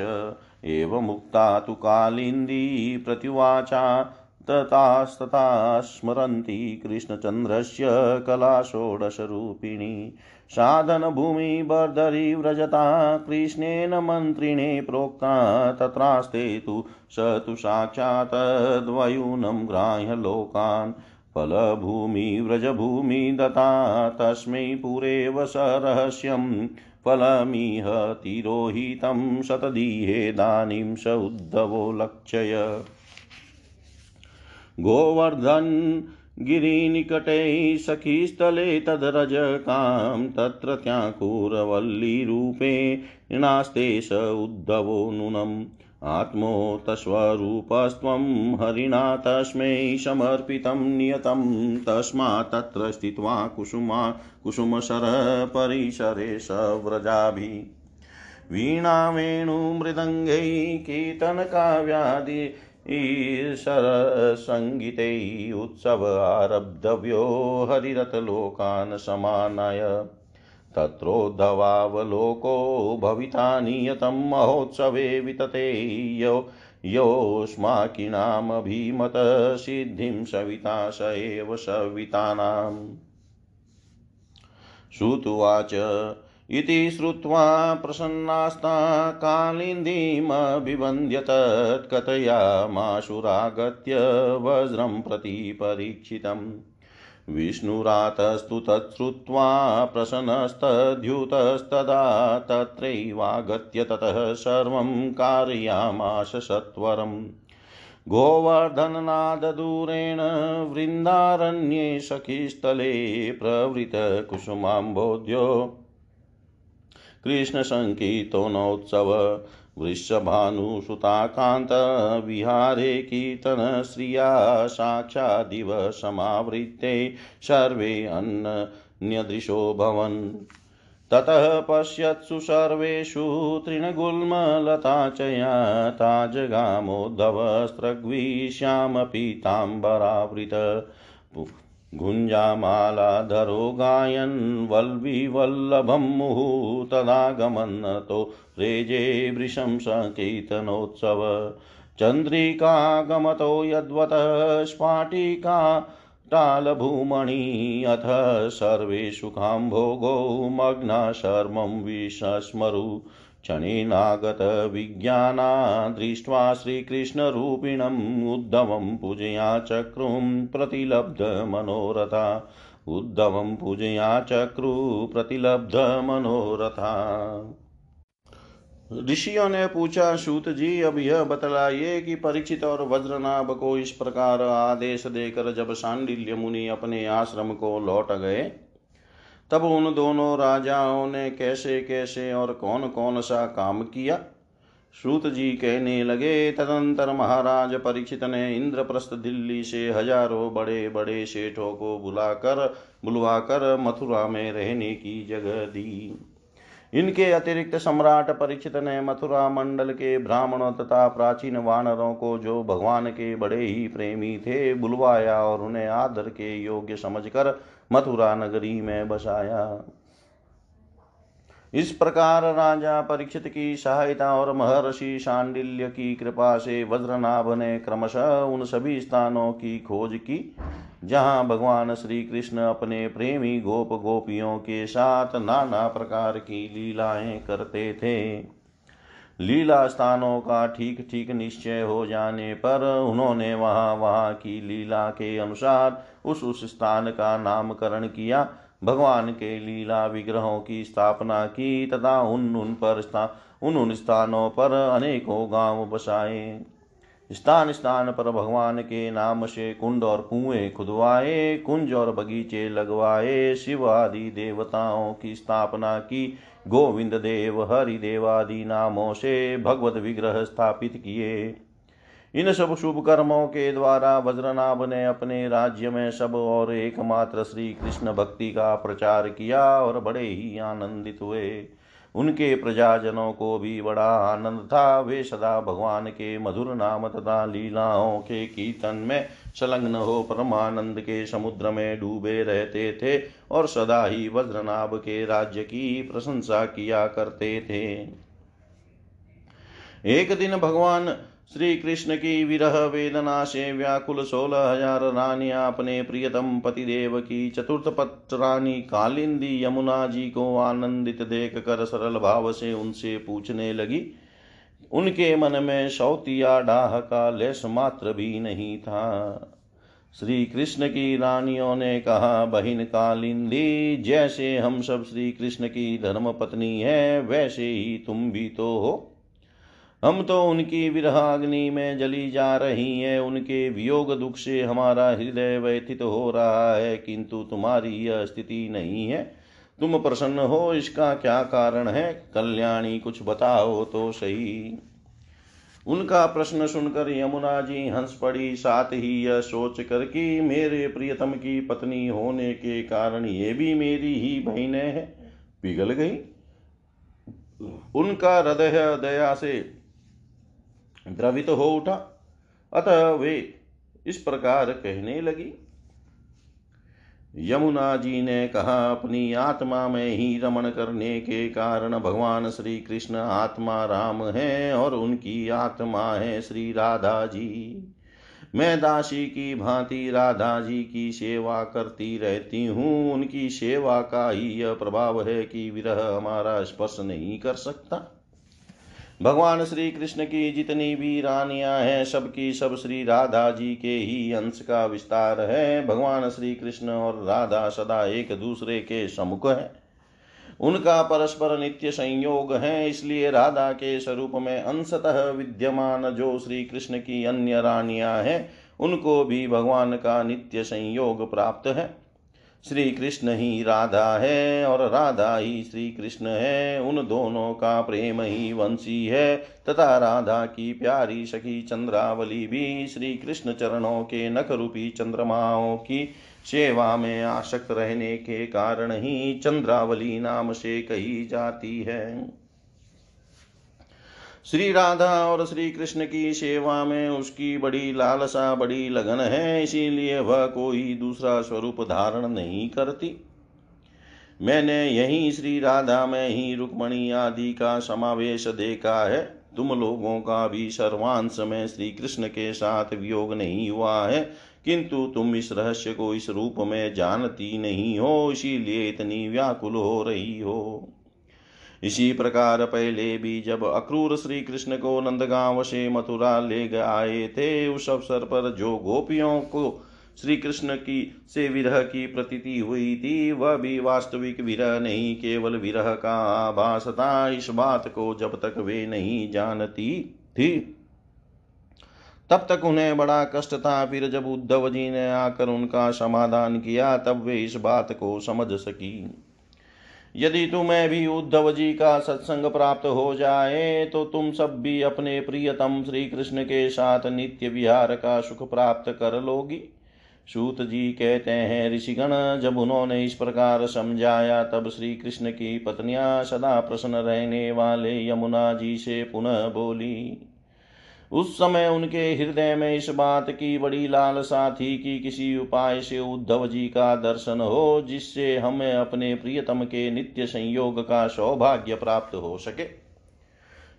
एवमुक्ता तु कालिन्दी प्रतिवाचा ततास्तथा स्मरन्ति कृष्णचन्द्रस्य कलाषोडशरूपिणी। साधनभूमिबर्धरी व्रजता, कृष्णेन मन्त्रिणे प्रोक्ता, तत्रास्ते तु स तु साक्षात्द्वयूनं ग्राह्य लोकान्। फलभूमिव्रजभूमि दत्ता, तस्मै पुरेव स रहस्यं। फलमिह तिरोहितं स उद्धवो लक्षय। गोवर्धन गिरिनिकटे सखीस्थले तद्रजकां तत्र त्याकुरवल्लीरूपे नास्ते स उद्धवो नूनम्। आत्मोतस्वरूपस्त्वं हरिणा तस्मै समर्पितं नियतं तस्मात् तत्र स्थित्वा कुसुमा कुसुमशरपरिसरे सव्रजाभिः वीणावेणुमृदङ्गै कीर्तनकाव्यादि ईशरसङ्गीते उत्सव आरब्धव्यो हरिरथलोकान् समानाय। तत्रोद्धवावलोको भविता नियतं महोत्सवे वितते। यो योऽस्माकीनामभिमतसिद्धिं सविता स एव सवितानाम्। श्रुतुवाच इति श्रुत्वा प्रसन्नास्ता कालिन्दीमभिवन्द्य तत्कथयामाशुरागत्य वज्रं प्रति परीक्षितम् विष्णुरातस्तु तच्छ्रुत्वा प्रसन्नस्तद्युतस्तदा तत्रैवागत्य ततः सर्वं कारयामाश सत्वरम्। गोवर्धननाददूरेण वृन्दारण्ये सखीस्थले प्रवृतकुसुमाम्बोध्यो कृष्णसङ्कीर्तनोत्सव वृषभानुसुताकान्तविहारे कीर्तनश्रिया साक्षादिव समावृत्ते सर्वे अन्यदृशो भवन्। ततः पश्यत्सु सर्वेषु तृणगुल्मलता च या ताजगामोद्धवस्त्रग्विश्यामपीताम्बरावृत गुञ्जामालाधरो गायन् वल्विवल्लभं मुहुः तदागमन्नतो रेजे वृषं सकीर्तनोत्सव चन्द्रिकागमतो यद्वतः स्फाटिका टालभूमणि अथ सर्वे सुखां भोगो मग्ना शर्मं विशस्मरु क्षणेनागतविज्ञाना दृष्ट्वा श्रीकृष्णरूपिणम् उद्धवं पूजया चक्रुं प्रतिलब्धमनोरथा। उद्धवं पूजया चक्रु प्रतिलब्धमनोरथा। ऋषियों ने पूछा सूत जी, अब यह बतलाइए कि परीक्षित और वज्रनाभ को इस प्रकार आदेश देकर जब सांडिल्य मुनि अपने आश्रम को लौट गए तब उन दोनों राजाओं ने कैसे कैसे और कौन कौन सा काम किया? सूत जी कहने लगे, तदंतर महाराज परीक्षित ने इंद्रप्रस्थ दिल्ली से हज़ारों बड़े बड़े सेठों को बुलाकर, बुलवाकर मथुरा में रहने की जगह दी। इनके अतिरिक्त सम्राट परीक्षित ने मथुरा मंडल के ब्राह्मणों तथा प्राचीन वानरों को जो भगवान के बड़े ही प्रेमी थे, बुलवाया और उन्हें आदर के योग्य समझकर मथुरा नगरी में बसाया। इस प्रकार राजा परीक्षित की सहायता और महर्षि शांडिल्य की कृपा से वज्रनाभ ने क्रमशः उन सभी स्थानों की खोज की, जहाँ भगवान श्री कृष्ण अपने प्रेमी गोप गोपियों के साथ नाना प्रकार की लीलाएँ करते थे। लीला स्थानों का ठीक ठीक निश्चय हो जाने पर उन्होंने वहाँ वहाँ की लीला के अनुसार उस उस स्थान का नामकरण किया। भगवान के लीला विग्रहों की स्थापना की तथा उन उन पर उन उन स्थानों पर अनेकों गाँव बसाए। स्थान स्थान पर भगवान के नाम से कुंड और कुएँ खुदवाए, कुंज और बगीचे लगवाए, शिव आदि देवताओं की स्थापना की। गोविंद देव हरिदेव आदि नामों से भगवत विग्रह स्थापित किए। इन सब शुभ कर्मों के द्वारा वज्रनाभ ने अपने राज्य में सब और एकमात्र श्री कृष्ण भक्ति का प्रचार किया और बड़े ही आनंदित हुए। उनके प्रजाजनों को भी बड़ा आनंद था। वे सदा भगवान के मधुर नाम तथा लीलाओं के कीर्तन में संलग्न हो परमानंद के समुद्र में डूबे रहते थे और सदा ही वज्रनाभ के राज्य की प्रशंसा किया करते थे। एक दिन भगवान श्री कृष्ण की विरह वेदना से व्याकुल सोलह हज़ार रानियाँ अपने प्रियतम पतिदेव की चतुर्थ पत्र रानी कालिंदी यमुना जी को आनंदित देख कर सरल भाव से उनसे पूछने लगी। उनके मन में शौतिया डाह का लेस मात्र भी नहीं था। श्री कृष्ण की रानियों ने कहा, बहिन कालिंदी, जैसे हम सब श्री कृष्ण की धर्म पत्नी है, वैसे ही तुम भी तो हो। हम तो उनकी विरहाग्नि में जली जा रही हैं। उनके वियोग दुख से हमारा हृदय व्यथित हो रहा है, किंतु तुम्हारी यह स्थिति नहीं है। तुम प्रसन्न हो, इसका क्या कारण है? कल्याणी, कुछ बताओ तो सही। उनका प्रश्न सुनकर यमुना जी हंस पड़ी। साथ ही यह सोच कर कि मेरे प्रियतम की पत्नी होने के कारण ये भी मेरी ही बहने है। पिघल गई। उनका हृदय दया से द्रवित हो उठा। अतः वे इस प्रकार कहने लगी। यमुना जी ने कहा, अपनी आत्मा में ही रमण करने के कारण भगवान श्री कृष्ण आत्मा राम है और उनकी आत्मा है श्री राधा जी। मैं दासी की भांति राधा जी की सेवा करती रहती हूँ। उनकी सेवा का ही यह प्रभाव है कि विरह हमारा स्पर्श नहीं कर सकता। भगवान श्री कृष्ण की जितनी भी रानियाँ हैं, सबकी सब श्री राधा जी के ही अंश का विस्तार है। भगवान श्री कृष्ण और राधा सदा एक दूसरे के समुख है। उनका परस्पर नित्य संयोग है, इसलिए राधा के स्वरूप में अंशतः विद्यमान जो श्री कृष्ण की अन्य रानियाँ हैं, उनको भी भगवान का नित्य संयोग प्राप्त है। श्री कृष्ण ही राधा है और राधा ही श्री कृष्ण है। उन दोनों का प्रेम ही वंशी है। तथा राधा की प्यारी सखी चंद्रावली भी श्री कृष्ण चरणों के नख रूपी चंद्रमाओं की सेवा में आशक्त रहने के कारण ही चंद्रावली नाम से कही जाती है। श्री राधा और श्री कृष्ण की सेवा में उसकी बड़ी लालसा, बड़ी लगन है, इसीलिए वह कोई दूसरा स्वरूप धारण नहीं करती। मैंने यही श्री राधा में ही रुक्मणी आदि का समावेश देखा है। तुम लोगों का भी सर्वांश में श्री कृष्ण के साथ वियोग नहीं हुआ है, किंतु तुम इस रहस्य को इस रूप में जानती नहीं हो, इसीलिए इतनी व्याकुल हो रही हो। इसी प्रकार पहले भी जब अक्रूर श्री कृष्ण को नंदगांव से मथुरा ले गए थे, उस अवसर पर जो गोपियों को श्री कृष्ण की से विरह की प्रतीति हुई थी, वह भी वास्तविक विरह नहीं, केवल विरह का आभास था। इस बात को जब तक वे नहीं जानती थी, तब तक उन्हें बड़ा कष्ट था। फिर जब उद्धव जी ने आकर उनका समाधान किया, तब वे इस बात को समझ सकी। यदि तुम्हें भी उद्धव जी का सत्संग प्राप्त हो जाए तो तुम सब भी अपने प्रियतम श्री कृष्ण के साथ नित्य विहार का सुख प्राप्त कर लोगी। सूत जी कहते हैं, ऋषिगण, जब उन्होंने इस प्रकार समझाया, तब श्री कृष्ण की पत्नियाँ सदा प्रसन्न रहने वाले यमुना जी से पुनः बोली। उस समय उनके हृदय में इस बात की बड़ी लालसा थी कि किसी उपाय से उद्धव जी का दर्शन हो, जिससे हमें अपने प्रियतम के नित्य संयोग का सौभाग्य प्राप्त हो सके।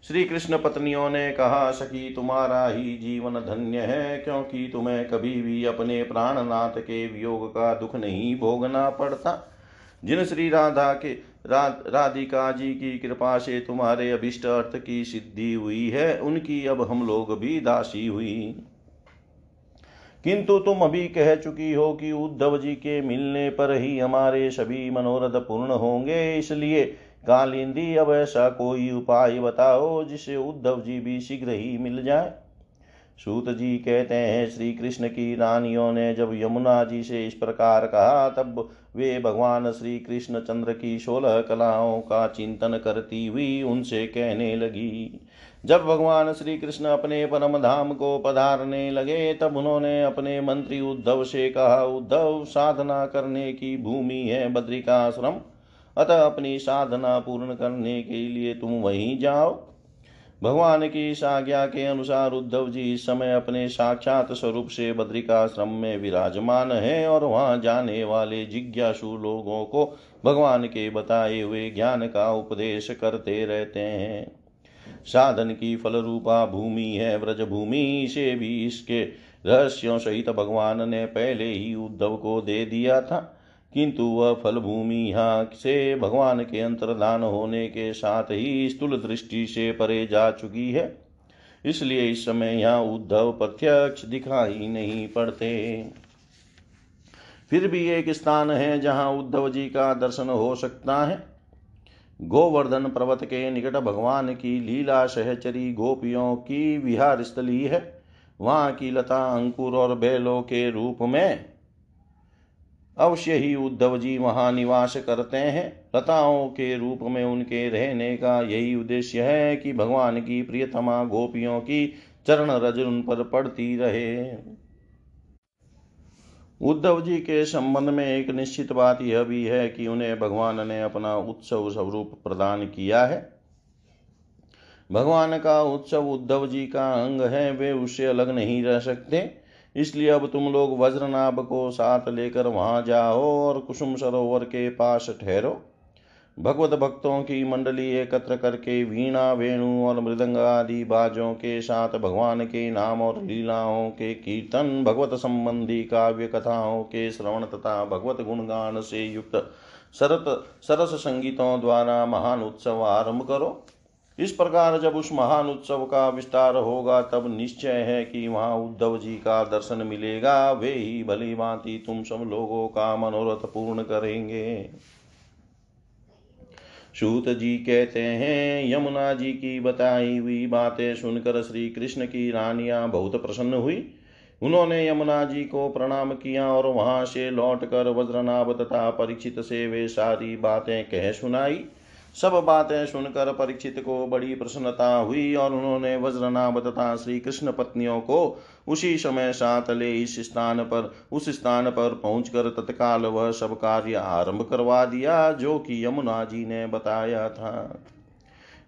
श्री कृष्ण पत्नियों ने कहा, सखी, तुम्हारा ही जीवन धन्य है, क्योंकि तुम्हें कभी भी अपने प्राणनाथ के वियोग का दुख नहीं भोगना पड़ता। जिन श्री राधा के रा, राधिका जी की कृपा से तुम्हारे अभिष्ट अर्थ की सिद्धि हुई है उनकी अब हम लोग भी दासी हुई। किंतु तुम अभी कह चुकी हो कि उद्धव जी के मिलने पर ही हमारे सभी मनोरथ पूर्ण होंगे इसलिए कालिंदी अब ऐसा कोई उपाय बताओ जिसे उद्धव जी भी शीघ्र ही मिल जाए। सूत जी कहते हैं श्री कृष्ण की रानियों ने जब यमुना जी से इस प्रकार कहा, तब वे भगवान श्री कृष्ण चंद्र की सोलह कलाओं का चिंतन करती हुई उनसे कहने लगी। जब भगवान श्री कृष्ण अपने परम धाम को पधारने लगे, तब उन्होंने अपने मंत्री उद्धव से कहा, उद्धव, साधना करने की भूमि है बद्रिकाश्रम। अतः अपनी साधना पूर्ण करने के लिए तुम वहीं जाओ। भगवान की इस आज्ञा के अनुसार उद्धव जी इस समय अपने साक्षात स्वरूप से बद्रिकाश्रम में विराजमान है और वहाँ जाने वाले जिज्ञासु लोगों को भगवान के बताए हुए ज्ञान का उपदेश करते रहते हैं। साधन की फल रूपा भूमि है व्रज भूमि से भी इसके रहस्यों सहित भगवान ने पहले ही उद्धव को दे दिया था। किंतु वह फलभूमि यहाँ से भगवान के अंतर्धान होने के साथ ही स्थूल दृष्टि से परे जा चुकी है। इसलिए इस समय यहाँ उद्धव प्रत्यक्ष दिखाई नहीं पड़ते। फिर भी एक स्थान है जहाँ उद्धव जी का दर्शन हो सकता है। गोवर्धन पर्वत के निकट भगवान की लीला सहचरी गोपियों की विहार स्थली है। वहाँ की लता, अंकुर और बेलों के रूप में अवश्य ही उद्धव जी वहाँ निवास करते हैं। लताओं के रूप में उनके रहने का यही उद्देश्य है कि भगवान की प्रियतमा गोपियों की चरण रज उन पर पड़ती रहे। उद्धव जी के संबंध में एक निश्चित बात यह भी है कि उन्हें भगवान ने अपना उत्सव स्वरूप प्रदान किया है। भगवान का उत्सव उद्धव जी का अंग है, वे उससे अलग नहीं रह सकते। इसलिए अब तुम लोग वज्रनाभ को साथ लेकर वहाँ जाओ और कुसुम सरोवर के पास ठहरो। भगवत भक्तों की मंडली एकत्र करके वीणा, वेणु और मृदंग आदि बाजों के साथ भगवान के नाम और लीलाओं के कीर्तन, भगवत संबंधी काव्य कथाओं के श्रवण तथा भगवत गुणगान से युक्त सरत, सरस संगीतों द्वारा महान उत्सव आरंभ करो। इस प्रकार जब उस महान उत्सव का विस्तार होगा, तब निश्चय है कि वहाँ उद्धव जी का दर्शन मिलेगा। वे ही भली भांति तुम सब लोगों का मनोरथ पूर्ण करेंगे। सूत जी कहते हैं, यमुना जी की बताई हुई बातें सुनकर श्री कृष्ण की रानियाँ बहुत प्रसन्न हुई। उन्होंने यमुना जी को प्रणाम किया और वहाँ से लौटकर वज्रनाभ तथा परीक्षित से वे सारी बातें कह सुनाई। सब बातें सुनकर परीक्षित को बड़ी प्रसन्नता हुई और उन्होंने वज्रनाभ तथा श्री कृष्ण पत्नियों को उसी समय साथ ले इस स्थान पर, उस स्थान पर पहुंचकर तत्काल वह सब कार्य आरंभ करवा दिया, जो कि यमुना जी ने बताया था।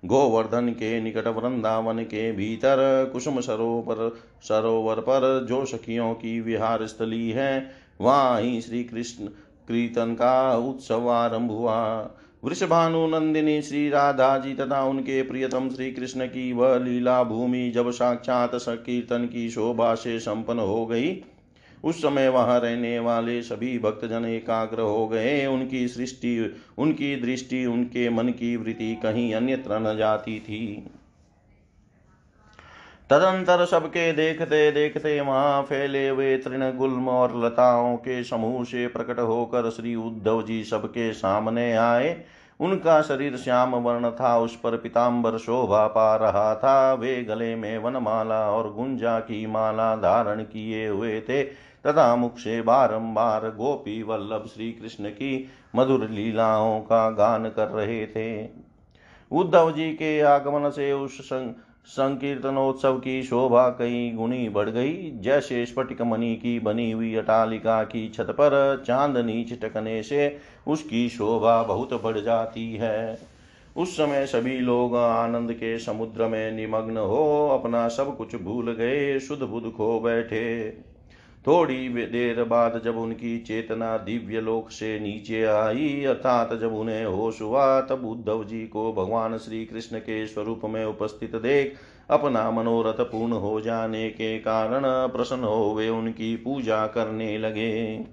गोवर्धन के निकट वृंदावन के भीतर कुसुम सरोवर सरोवर पर जो सखियों की विहार स्थली है, वहाँ ही श्री कृष्ण कीर्तन का उत्सव आरंभ हुआ। वृषभानु नंदिनी श्री राधा जी तथा उनके प्रियतम श्री कृष्ण की वह लीला भूमि जब साक्षात संकीर्तन की शोभा से संपन्न हो गई, उस समय वहाँ रहने वाले सभी भक्तजन एकाग्र हो गए। उनकी सृष्टि, उनकी दृष्टि, उनके मन की वृत्ति कहीं अन्यत्र न जाती थी। तदंतर सबके देखते देखते वहाँ फैले हुए तृण गुल्म और लताओं के समूह से प्रकट होकर श्री उद्धव जी सबके सामने आए। उनका शरीर श्याम वर्ण था, उस पर पिताम्बर शोभा पा रहा था। वे गले में वनमाला और गुंजा की माला धारण किए हुए थे। तथा मुख से बारंबार गोपी वल्लभ श्री कृष्ण की मधुर लीलाओं का गान कर रहे थे। उद्धव जी के आगमन से उस संकीर्तनोत्सव की शोभा कई गुणी बढ़ गई। जैसे स्फटिक मणि की बनी हुई अटालिका की छत पर चांदनी टकने से उसकी शोभा बहुत बढ़ जाती है। उस समय सभी लोग आनंद के समुद्र में निमग्न हो अपना सब कुछ भूल गए, शुद्ध बुद्ध खो बैठे। थोड़ी देर बाद जब उनकी चेतना दिव्य लोक से नीचे आई, अर्थात जब उन्हें होश हुआ, तब उद्धव जी को भगवान श्री कृष्ण के स्वरूप में उपस्थित देख अपना मनोरथ पूर्ण हो जाने के कारण प्रसन्न हो वे उनकी पूजा करने लगे।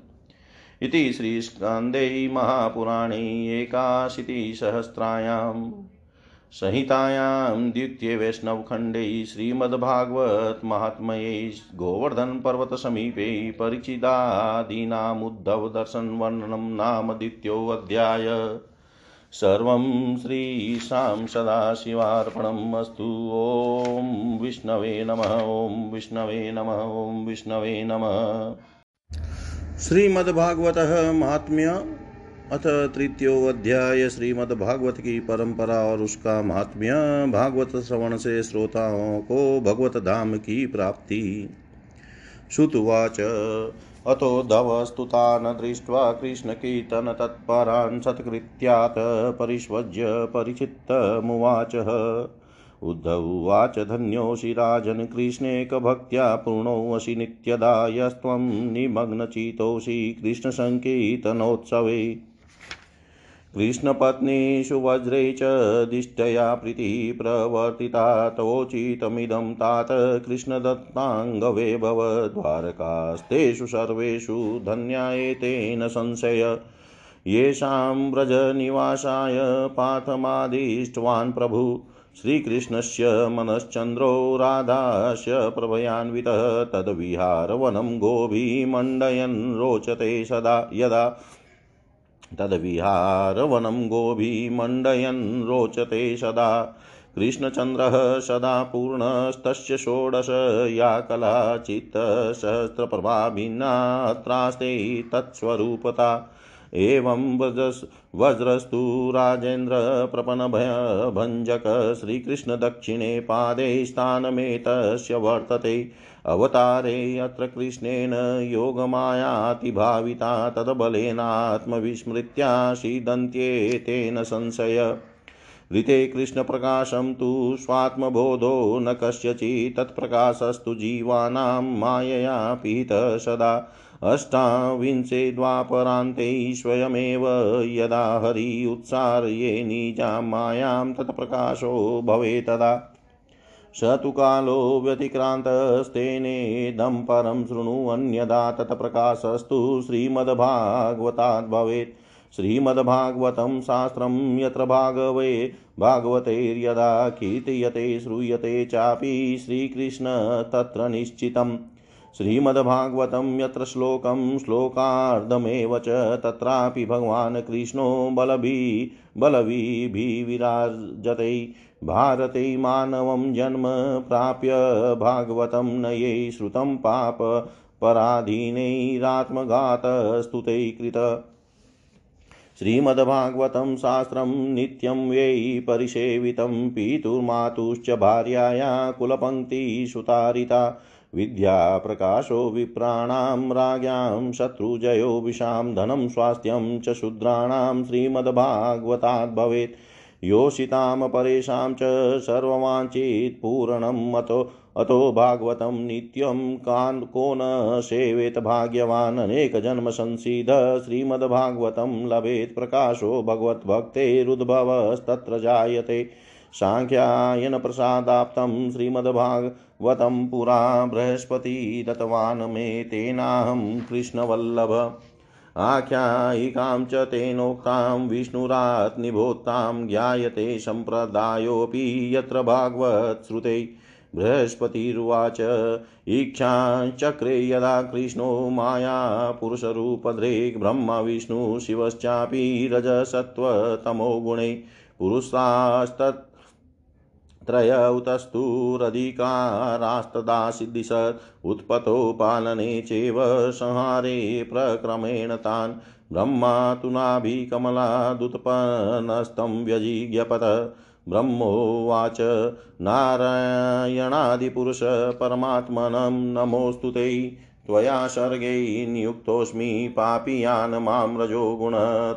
इति महापुराणे एकाशीतिसहस्रायाम् संहितायां द्वितीय वैष्णवखण्डे श्रीमद्भागवत महात्मये गोवर्धनपर्वतसमीपे परिचितादीनामुद्धवदर्शनवर्णनं नाम द्वितीयोऽध्याय। सर्वं श्रीशां सदाशिवार्पणम् अस्तु। ॐ विष्णवे नमः, ॐ विष्णवे नमः, ॐ विष्णवे नमः। श्रीमद्भागवतः महात्म्य अथ तृतीयो अध्याय श्रीमद्भागवत की परंपरा और उसका महात्म्य। भागवत श्रवण से श्रोताओं को भगवत धाम की प्राप्ति। श्रुतुवाच अतो धवस्तुतान् दृष्ट्वा कृष्णकीर्तनतत्परान् सत्कृत्यात् परिष्वज्य परिचित्तमुवाचः। उद्धवाच धन्योऽसि राजन् कृष्णेकभक्त्या पूर्णोऽसि नित्यदा यस्त्वं निमग्नचितोऽसि कृष्णसङ्कीर्तनोत्सवे। कृष्णपत्नीषु वज्रे च प्रीतिः प्रवर्तिता तवोचितमिदं तात कृष्णदत्ताङ्गवे भव द्वारकास्तेषु सर्वेषु धन्या एतेन संशय। येषां व्रजनिवासाय पाथमादिष्टवान् प्रभु। श्रीकृष्णस्य मनश्चन्द्रो राधास्य प्रभयान्वितः तद्विहारवनं गोभिमण्डयन् रोचते सदा यदा तद्विहारवनं गोभिमण्डयन् रोचते सदा। कृष्णचन्द्रः सदा पूर्णस्तस्य षोडश या कला चित्तसहस्रप्रभा भिन्नात्रास्ते तत्स्वरूपता। एवं वज्रस् वज्रस्तु राजेन्द्र श्रीकृष्णदक्षिणे पादे स्थानमेतस्य वर्तते। अवतारे अत्र कृष्णेन योगमायातिभाविता तद्बलेनात्मविस्मृत्या सीदन्त्येतेन संशय। ऋते कृष्णप्रकाशं तु स्वात्मबोधो न कस्यचित् तत्प्रकाशस्तु जीवानां मायया पीतः सदा। अष्टाविंशे द्वापरान्ते स्वयमेव यदा हरि उत्सार्ये निजां मायां तत्प्रकाशो भवे तदा। स तु कालो व्यतिक्रान्तस्तेनेदं परं शृणु अन्यदा तत्प्रकाशस्तु श्रीमद्भागवतात् भवेत् श्रीमद्भागवतं शास्त्रं यत्र भागवे, भागवतैर्यदा कीर्त्यते, श्रूयते चापि श्रीकृष्ण तत्र निश्चितम्। श्रीमद्भागवतं यत्र श्लोकं, श्लोकार्धमेव च तत्रापि भगवान् कृष्णो बलभि बलविभिविराजते। भारते मानवं जन्म प्राप्य भागवतं न ये श्रुतं पाप, पराधीनैरात्मघातस्तुते कृत। श्रीमद्भागवतं शास्त्रं नित्यं वै परिसेवितं पितुर्मातुश्च भार्याया कुलपङ्क्तिसुतारिता। विद्याप्रकाशो विप्राणां राज्ञां शत्रुजयो विषां धनं स्वास्थ्यं च शूद्राणां श्रीमद्भागवतात् भवेत्। योषितां परेषां च सर्ववाञ्छित् पूरणं मतो अतो भागवतं नित्यं कान् को न सेवेत भाग्यवान् अनेकजन्मसंसिध श्रीमद्भागवतं लभेत् प्रकाशो भगवद्भक्तेरुद्भवस्तत्र जायते। साङ्ख्यायन प्रसादाप्तं श्रीमद्भागवतं पुरा बृहस्पति दत्तवान् मे तेनाहं कृष्णवल्लभ। आख्यायिकां च तेनोक्तां विष्णुरात्निभोक्तां ज्ञायते सम्प्रदायोऽपि यत्र भागवत्श्रुते बृहस्पतिरुवाच। इच्छाचक्रे यदा कृष्णो माया पुरुषरूपधृक् ब्रह्म, विष्णु शिवश्चापि रजसत्त्वतमो गुणे पुरुषास्तत् त्रय उतस्तुरधिकारास्तदा सिद्धिसत् उत्पतो पालने चैव संहारे प्रक्रमेण तान्। ब्रह्मा तु नाभिकमलादुत्पन्नस्तं व्यजिज्ञपत। ब्रह्मोवाच नारायणादिपुरुष परमात्मनं नमोऽस्तु ते। त्वया सर्गै नियुक्तोऽस्मि पापीयान् माँ रजो गुण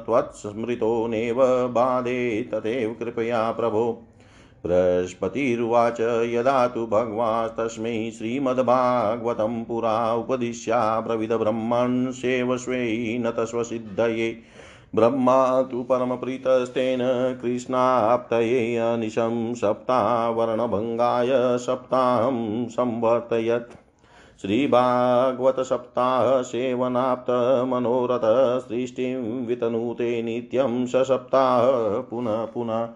त्वत्स्मृतो नैव बाधे तथैव कृपया प्रभो। बृहस्पतिरुवाच यदा तु भगवास्तस्मै श्रीमद्भागवतं पुरा उपदिश्या ब्रविदब्रह्मण्सेवस्वै न तस्वसिद्धये ब्रह्मा तु परमप्रीतस्तेन कृष्णाप्तये अनिशं सप्तावर्णभङ्गाय सप्ताहं संवर्तयत्। श्रीभागवतसप्ताहसेवनाप्तमनोरथ सृष्टिं वितनुते नित्यं स सप्ताह पुनः पुनः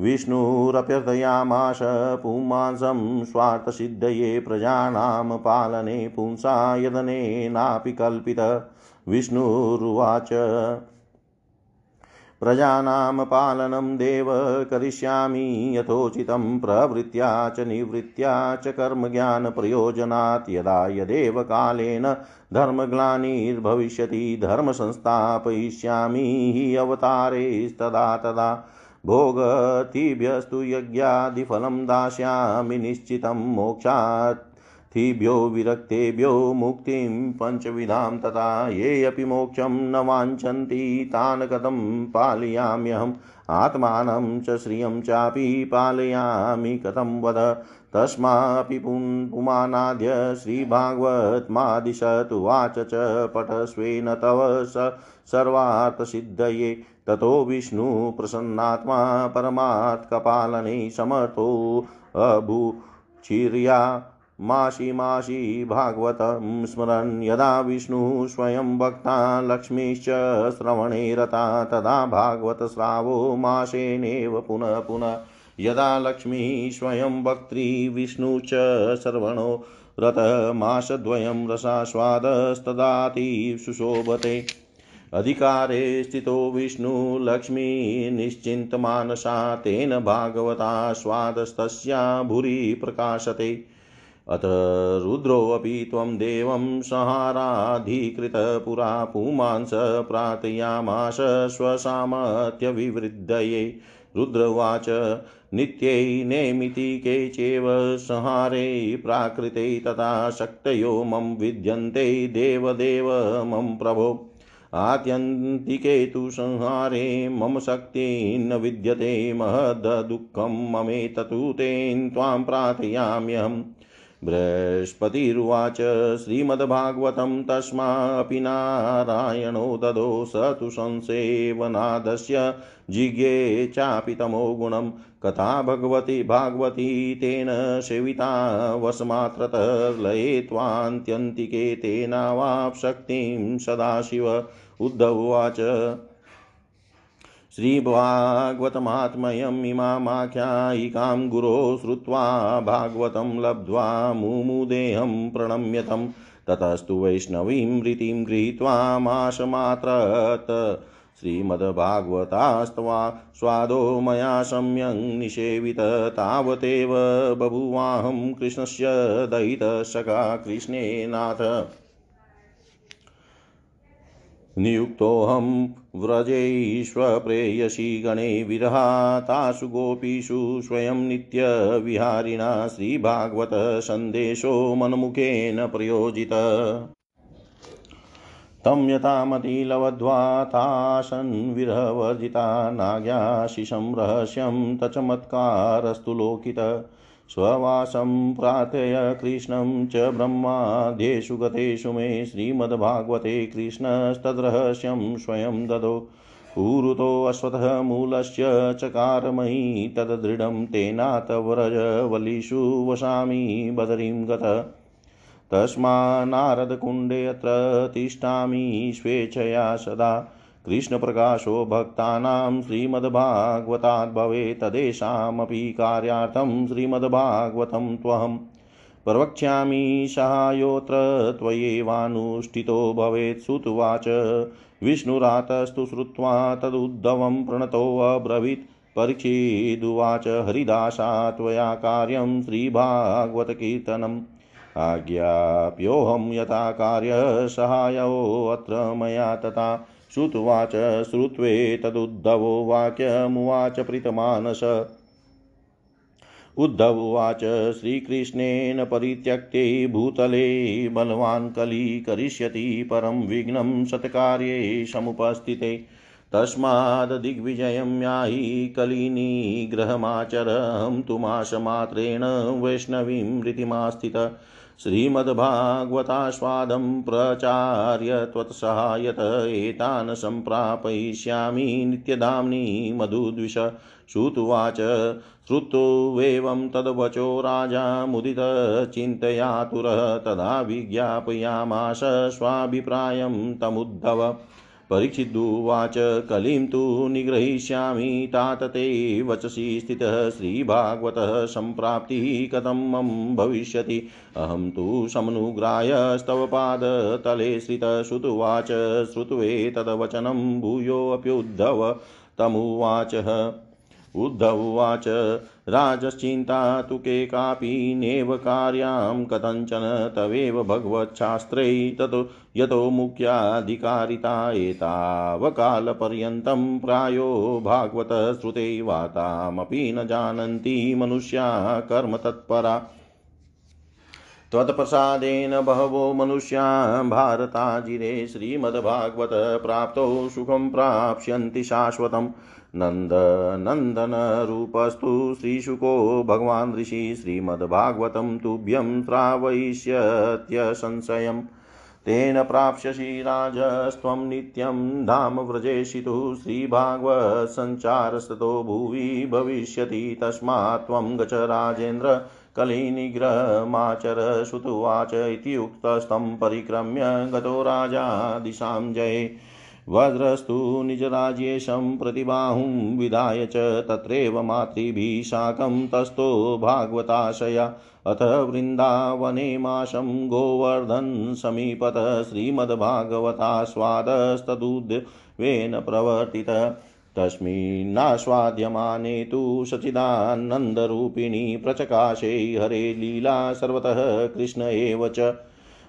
विष्णुरभ्यर्थयामाश पुमांसं स्वार्थसिद्धये प्रजानां पालने पुंसा यदनेनापि कल्पित। विष्णुरुवाच। प्रजानां पालनं देव करिष्यामि, यथोचितं प्रवृत्त्या च निवृत्त्या च कर्मज्ञानप्रयोजनात्। यदा यदेव कालेन धर्मग्लानिर्भविष्यति, धर्मसंस्थापयिष्यामि हि अवतारेस्तदा तदा। भोगतिभ्यस्तु यज्ञादिफलं दास्यामि निश्चितं मोक्षात्थिभ्यो विरक्तेभ्यो मुक्तिं पञ्चविधां तथा ये अपि मोक्षं न वाञ्छन्ति तान् कथं पालयाम्यहम्। आत्मानं च श्रियं चापि पालयामि कथं वद। तस्मापि पुमानाद्य श्रीभागवत्मादिशत् उवाच च पटस्वेन तव स सर्वार्थसिद्धये। ततो विष्णुप्रसन्नात्मा परमात्कपालने समर्थो अभूचिर्या मासि मासि भागवतं स्मरन् यदा विष्णुः स्वयं भक्ता लक्ष्मीश्च श्रवणे रता तदा भागवतश्रावो मासेनेव पुनः पुनः यदा लक्ष्मीः स्वयं भक्तृविष्णु च श्रवणो रतमासद्वयं रसास्वादस्तदाति सुशोभते। अधिकारे स्थितो विष्णुलक्ष्मीनिश्चिन्तमानसा तेन भागवता स्वादस्तस्या भूरि प्रकाशते। अथ रुद्रोऽपि त्वं देवं संहाराधिकृतपुरा पुमांस प्रार्थयामास स्वसामर्थ्यविवृद्धये। रुद्रवाच नित्यै नेमितिके चैव संहारे प्राकृते तथा शक्तयो मम विद्यन्ते देवदेव मम प्रभो। आत्यन्तिके तु संहारे मम शक्ति न विद्यते महदुःखं ममेततु तेन त्वां प्रार्थयाम्यहम् बृहस्पतिरुवाच श्रीमद्भागवतं तस्मापि नारायणो ददो स तु संसेवनादस्य जिज्ञे चापि तमो गुणं। कथा भगवती भागवती तेन सेविता वसमात्रतः लये त्वान्त्यन्तिके तेनावाप्शक्तिं सदाशिव। उद्धवाच श्रीभागवतमात्मयम् इमामाख्यायिकां गुरो श्रुत्वा भागवतं लब्ध्वा मुमुदेहं प्रणम्यतं ततस्तु वैष्णवीं रीतिं गृहीत्वा मासमात्रत् श्रीमद्भागवतास्त्वा स्वादो मया सम्यङ् निषेवित तावदेव बभुवाहं कृष्णस्य दयितसखा कृष्णेनाथ नियुक्तोऽहं व्रजैष्वप्रेयसी गणे विरहातासु गोपीषु स्वयं नित्यविहारिणा श्रीभागवतसन्देशो मन्मुखेन प्रयोजित। तं यथामतिलवध्वा तासन् विरहवर्जिता नाज्ञाशिषं रहस्यं तचमत्कारस्तु लोकित। स्ववासं प्रार्थय कृष्णं च ब्रह्माद्येषु गतेषु मे श्रीमद्भागवते कृष्णस्तद्रहस्यं स्वयं ददो। पूरुतोऽश्वतः मूलस्य चकारमयी तदृढं तेनातव्रजवलिषु वसामि बदरीं गतः। तस्मान्नारदकुण्डे अत्र तिष्ठामि स्वेच्छया सदा। कृष्णप्रकाशो भक्तानां श्रीमद्भागवतात् भवेत् तदेषामपि कार्यार्थं श्रीमद्भागवतं त्वहं। प्रवक्ष्यामि सहायोऽत्र त्वयैवानुष्ठितो भवेत् श्रुत्वाच विष्णुरातस्तु श्रुत्वा तदुद्धवं प्रणतोऽब्रवीत् परीक्षिदुवाच हरिदासा, त्वया कार्यं श्रीभागवतकीर्तनम्। आज्ञाप्योऽहं यथा कार्यसहायोऽत्र मया तथा श्रुत्वाच श्रुत्वे तदुद्धवो वाक्यमुवाच प्रीतमानस। उद्धवोवाच श्रीकृष्णेन परित्यक्ते भूतले बलवान् कली करिष्यति परं विघ्नं सत्कार्ये समुपस्थिते। तस्माद्दिग्विजयं याहि कलिनिग्रहमाचरं तु मासमात्रेण वैष्णवीं रीतिमास्थित। श्रीमद्भागवतास्वादं प्रचार्य त्वत्सहायत एतान् सम्प्रापयिष्यामि नित्यधाम्नि मधुद्विष श्रुतुवाच। श्रुत्वेवं तद्वचो राजा मुदितचिन्तयातुरः तदा विज्ञापयामाश स्वाभिप्रायं तमुद्धव। परीक्षिदुवाच कलिं तु निग्रहीष्यामि तात ते वचसि स्थितः श्रीभागवतः सम्प्राप्तिः कथं मम भविष्यति। अहं तु समनुग्राह्यस्तव पादतले श्रितश्रुतुवाच श्रुत्वे तद्वचनं भूयोऽप्युद्धव। तमुवाच उद्धवाच राजश्चिन्ता तु के कापि नेव कार्यां कथञ्चन तवेव भगवच्छास्त्रै ततो यतो मुख्याधिकारिता एतावकालपर्यन्तं प्रायो भागवतश्रुते न जानन्ति मनुष्या कर्मतत्परा त्वत्प्रसादेन बहवो मनुष्या भारताजिरे श्रीमद्भागवत प्राप्तौ सुखं प्राप्स्यन्ति शाश्वतम्। नन्दनन्दनरूपस्तु श्रीशुको भगवान् ऋषि श्रीमद्भागवतं तुभ्यं श्रावयिष्यत्यसंशयम् तेन प्राप्स्यसि राजस्त्वं नित्यं धाम व्रजेशितु श्रीभागवतसञ्चारस्ततो भुवि भविष्यति तस्मात् त्वं गच राजेन्द्र कलिनिग्रहमाचर श्रुतुवाच इति उक्तस्तं परिक्रम्य गतो राजा दिशां जये। वज्रस्तु निजराज्येशं प्रतिबाहुं विधाय च तत्रैव मातृभिः साकं तस्थो भागवताशया। अथ वृन्दावने माशं गोवर्धन समीपत श्रीमद्भागवतास्वादस्तदुद्वेन प्रवर्तितः। तस्मिन्नास्वाद्यमाने तु सचिदानन्दरूपिणी प्रचकाशे हरे लीला सर्वतः कृष्ण एव च।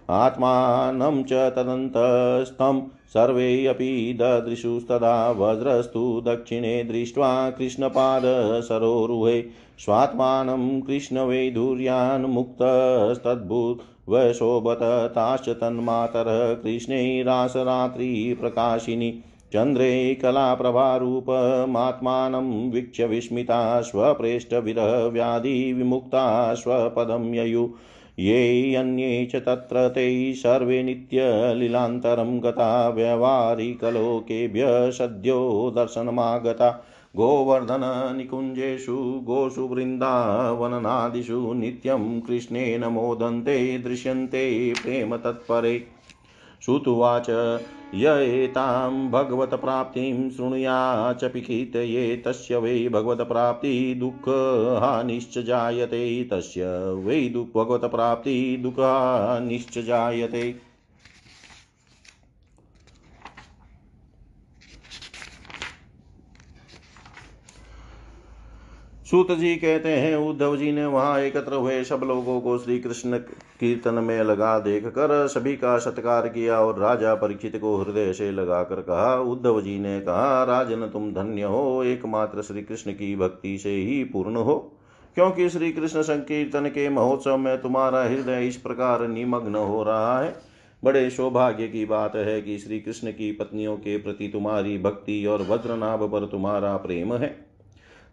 आत्मानं च तदन्तस्थं सर्वे अपि ददृशुस्तदा वज्रस्तु दक्षिणे दृष्ट्वा कृष्णपादसरोरुहे स्वात्मानं कृष्णवैधुर्यान् मुक्तस्तद्भूत् वशोभत ताश्च तन्मातरः कृष्णे रासरात्रिप्रकाशिनी चन्द्रे कलाप्रभारूपमात्मानं वीक्ष्य विस्मिता स्वप्रेष्ठविरहव्याधिविमुक्ता स्वपदं ययु ये अन्ये च तत्र ते सर्वे नित्यलीलान्तरं गता व्यवहारिकलोकेभ्यः सद्यो दर्शनमागता। गोवर्धननिकुञ्जेषु गोषु वृन्दावननादिषु नित्यं कृष्णेन मोदन्ते, दृश्यन्ते प्रेमतत्परे। श्रुतुवाच य एतां भगवतप्राप्तिं शृणुया च पिखितये तस्य वै भगवतप्राप्ति दुःखहानिश्च जायते, तस्य वै भगवतप्राप्ति दुःखहानिश्च जायते। सूत जी कहते हैं, उद्धव जी ने वहाँ एकत्र हुए सब लोगों को श्री कृष्ण कीर्तन में लगा देख कर सभी का सत्कार किया और राजा परीक्षित को हृदय से लगाकर कहा, उद्धव जी ने कहा, राजन तुम धन्य हो, एकमात्र श्री कृष्ण की भक्ति से ही पूर्ण हो। क्योंकि श्री कृष्ण संकीर्तन के महोत्सव में तुम्हारा हृदय इस प्रकार निमग्न हो रहा है। बड़े सौभाग्य की बात है कि श्री कृष्ण की पत्नियों के प्रति तुम्हारी भक्ति और वज्रनाभ पर तुम्हारा प्रेम है।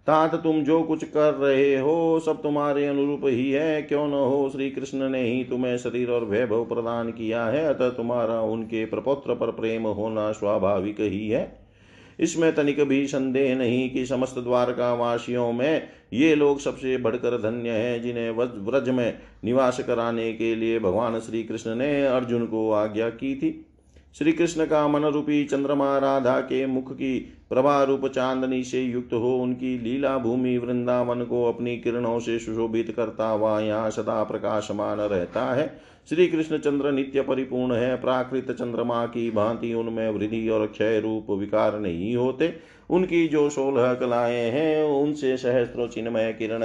तात तुम जो कुछ कर रहे हो, सब तुम्हारे अनुरूप ही है। क्यों न हो श्री कृष्ण ने ही तुम्हें शरीर और वैभव प्रदान किया है, अतः तुम्हारा उनके प्रपोत्र पर प्रेम होना स्वाभाविक ही है। इसमें तनिक भी संदेह नहीं कि समस्त द्वारका वासियों में ये लोग सबसे बढ़कर धन्य हैं, जिन्हें व्रज में निवास कराने के लिए भगवान श्री कृष्ण ने अर्जुन को आज्ञा की थी। श्री कृष्ण का मन रूपी चंद्रमा राधा के मुख की प्रभा रूप चांदनी से युक्त हो उनकी लीला भूमि वृंदावन को अपनी किरणों से सुशोभित करता हुआ यहाँ सदा प्रकाशमान रहता है। श्री कृष्ण चंद्र नित्य परिपूर्ण है, प्राकृत चंद्रमा की भांति उनमें वृद्धि और क्षय रूप विकार नहीं होते। उनकी जो सोलह कलाएँ हैं, उनसे सहस्त्रो चिन्मय किरण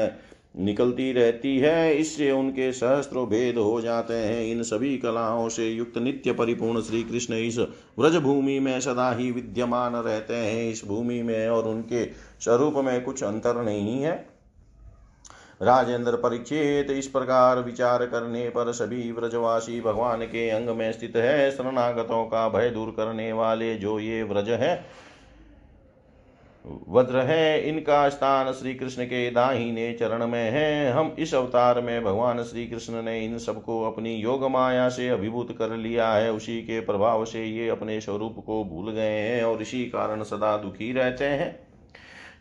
निकलती रहती है, इससे उनके सहस्त्रों भेद हो जाते हैं। इन सभी कलाओं से युक्त नित्य परिपूर्ण श्री कृष्ण इस व्रज भूमि में सदा ही विद्यमान रहते हैं। इस भूमि में और उनके स्वरूप में कुछ अंतर नहीं है। राजेंद्र परीक्षित इस प्रकार विचार करने पर सभी व्रजवासी भगवान के अंग में स्थित है। शरणागतों का भय दूर करने वाले जो ये व्रज है वज्र है, इनका स्थान श्री कृष्ण के दाहिने चरण में है। हम इस अवतार में भगवान श्री कृष्ण ने इन सबको अपनी योग माया से अभिभूत कर लिया है। उसी के प्रभाव से ये अपने स्वरूप को भूल गए हैं और इसी कारण सदा दुखी रहते हैं।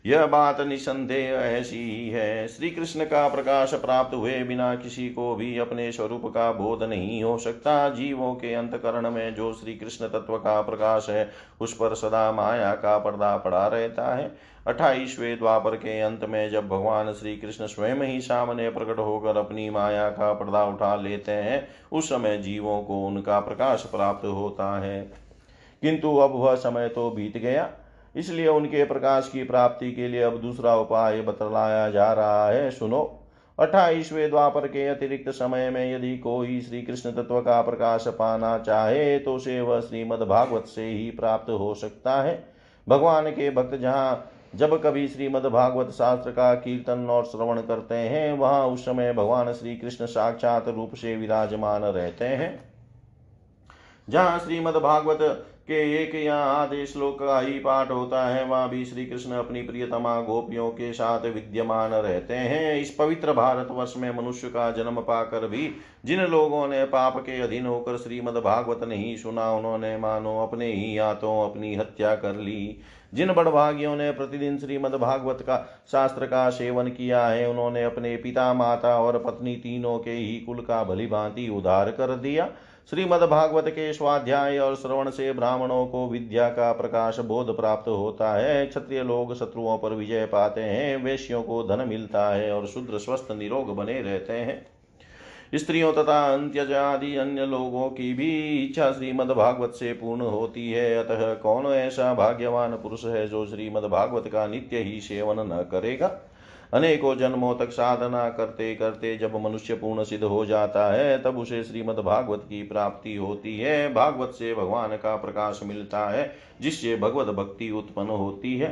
यह बात निसंदेह ऐसी ही है। श्री कृष्ण का प्रकाश प्राप्त हुए बिना किसी को भी अपने स्वरूप का बोध नहीं हो सकता। जीवों के अंतकरण में जो श्री कृष्ण तत्व का प्रकाश है, उस पर सदा माया का पर्दा पड़ा रहता है। अट्ठाईसवें द्वापर के अंत में जब भगवान श्री कृष्ण स्वयं ही सामने प्रकट होकर अपनी माया का पर्दा उठा लेते हैं, उस समय जीवों को उनका प्रकाश प्राप्त होता है। किंतु अब वह समय तो बीत गया। इसलिए उनके प्रकाश की प्राप्ति के लिए अब दूसरा उपाय बतलाया जा रहा है। सुनो, अट्ठाईसवें द्वापर के अतिरिक्त समय में यदि कोई श्री कृष्ण तत्व का प्रकाश पाना चाहे तो उसे वह श्रीमद भागवत से ही प्राप्त हो सकता है। भगवान के भक्त जहाँ जब कभी श्रीमद भागवत शास्त्र का कीर्तन और श्रवण करते हैं, वहाँ उस समय भगवान श्री कृष्ण साक्षात रूप से विराजमान रहते हैं। जहाँ श्रीमद भागवत के एक या आधे श्लोक का ही पाठ होता है, वहाँ भी श्री कृष्ण अपनी प्रियतमा गोपियों के साथ विद्यमान रहते हैं। इस पवित्र भारत वर्ष में मनुष्य का जन्म पाकर भी जिन लोगों ने पाप के अधीन होकर श्रीमद भागवत नहीं सुना, उन्होंने मानो अपने ही हाथों अपनी हत्या कर ली। जिन बड़भागियों ने प्रतिदिन श्रीमद भागवत का शास्त्र का सेवन किया है, उन्होंने अपने पिता, माता और पत्नी तीनों के ही कुल का भली भांति उधार कर दिया। श्रीमद भागवत के स्वाध्याय और श्रवण से ब्राह्मणों को विद्या का प्रकाश बोध प्राप्त होता है। क्षत्रिय लोग शत्रुओं पर विजय पाते हैं, वेश्यों को धन मिलता है और शुद्र स्वस्थ निरोग बने रहते हैं। स्त्रियों तथा अंत्यज आदि अन्य लोगों की भी इच्छा श्रीमद भागवत से पूर्ण होती है। अतः कौन ऐसा भाग्यवान पुरुष है जो श्रीमद भागवत का नित्य ही सेवन न करेगा? अनेकों जन्मों तक साधना करते करते जब मनुष्य पूर्ण सिद्ध हो जाता है, तब उसे श्रीमद भागवत की प्राप्ति होती है। भागवत से भगवान का प्रकाश मिलता है, जिससे भगवत भक्ति उत्पन्न होती है।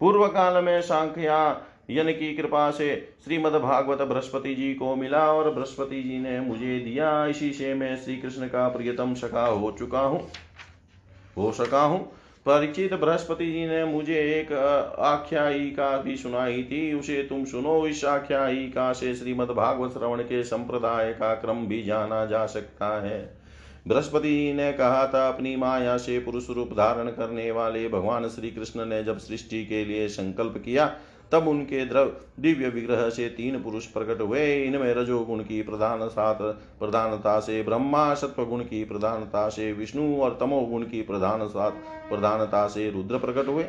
पूर्व काल में सांख्या यन की कृपा से श्रीमद भागवत बृहस्पति जी को मिला और बृहस्पति जी ने मुझे दिया। इसी से मैं श्री कृष्ण का प्रियतम सखा हो चुका हूँ, हो सका हूँ। परिचित बृहस्पति जी ने मुझे एक आख्यायिका भी सुनाई थी। उसे तुम सुनो, इस आख्यायिका से श्रीमद भागवत श्रवण के संप्रदाय का क्रम भी जाना जा सकता है। बृहस्पति जी ने कहा था, अपनी माया से पुरुष रूप धारण करने वाले भगवान श्री कृष्ण ने जब सृष्टि के लिए संकल्प किया तब उनके द्रव दिव्य विग्रह से तीन पुरुष प्रकट हुए। इनमें रजोगुण की प्रधान सात, प्रधानता से ब्रह्मा, सत्व गुण की प्रधानता से विष्णु और तमोगुण की प्रधान सात, प्रधानता से रुद्र प्रकट हुए।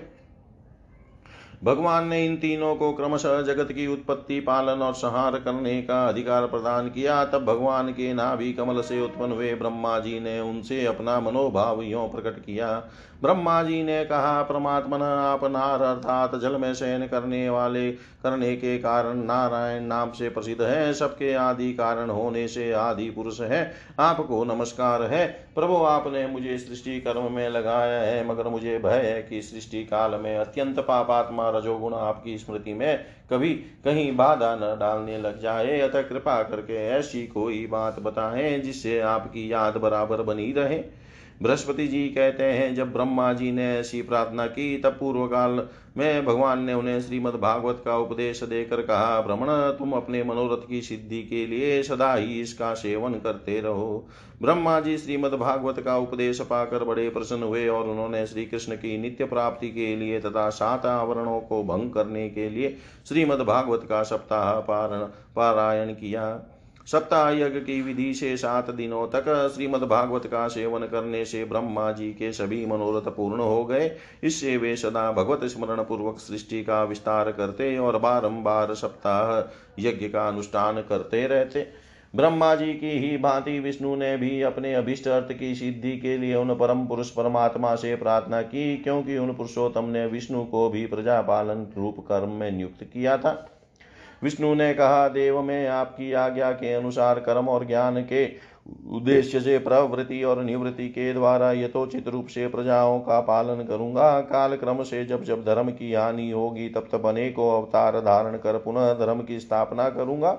भगवान ने इन तीनों को क्रमशः जगत की उत्पत्ति, पालन और संहार करने का अधिकार प्रदान किया। तब भगवान के नाभि कमल से उत्पन्न हुए ब्रह्मा जी ने उनसे अपना मनोभाव यो प्रकट किया। ब्रह्मा जी ने कहा, परमात्मन आप नार अर्थात जल में शयन करने वाले, करने के कारण नारायण नाम से प्रसिद्ध है। सबके आदि कारण होने से आदि पुरुष है। आपको नमस्कार है। प्रभु, आपने मुझे सृष्टि कर्म में लगाया है, मगर मुझे भय है कि सृष्टि काल में अत्यंत पापात्मा रजोगुण आपकी स्मृति में कभी कहीं बाधा न डालने लग जाए। अतः कृपा करके ऐसी कोई बात बताएँ जिससे आपकी याद बराबर बनी रहे। बृहस्पति जी कहते हैं, जब ब्रह्मा जी ने ऐसी प्रार्थना की, तब पूर्व काल में भगवान ने उन्हें श्रीमद् भागवत का उपदेश देकर कहा भ्रमण तुम अपने मनोरथ की सिद्धि के लिए सदा ही इसका सेवन करते रहो। ब्रह्मा जी श्रीमद् भागवत का उपदेश पाकर बड़े प्रसन्न हुए और उन्होंने श्री कृष्ण की नित्य प्राप्ति के लिए तथा सात आवरणों को भंग करने के लिए श्रीमद् भागवत का सप्ताह पारण पारायण किया। सप्ताह यज्ञ की विधि से सात दिनों तक श्रीमद् भागवत का सेवन करने से ब्रह्मा जी के सभी मनोरथ पूर्ण हो गए। इससे वे सदा भगवत स्मरण पूर्वक सृष्टि का विस्तार करते और बारंबार सप्ताह यज्ञ का अनुष्ठान करते रहते। ब्रह्मा जी की ही भांति विष्णु ने भी अपने अभिष्ट अर्थ की सिद्धि के लिए उन परम पुरुष परमात्मा से प्रार्थना की, क्योंकि उन पुरुषोत्तम ने विष्णु को भी प्रजापालन रूप कर्म में नियुक्त किया था। विष्णु ने कहा, देव, मैं आपकी आज्ञा के अनुसार कर्म और ज्ञान के उद्देश्य से प्रवृत्ति और निवृत्ति के द्वारा यथोचित रूप से प्रजाओं का पालन करूँगा। काल क्रम से जब जब धर्म की हानि होगी, तब तब अनेकों अवतार धारण कर पुनः धर्म की स्थापना करूँगा।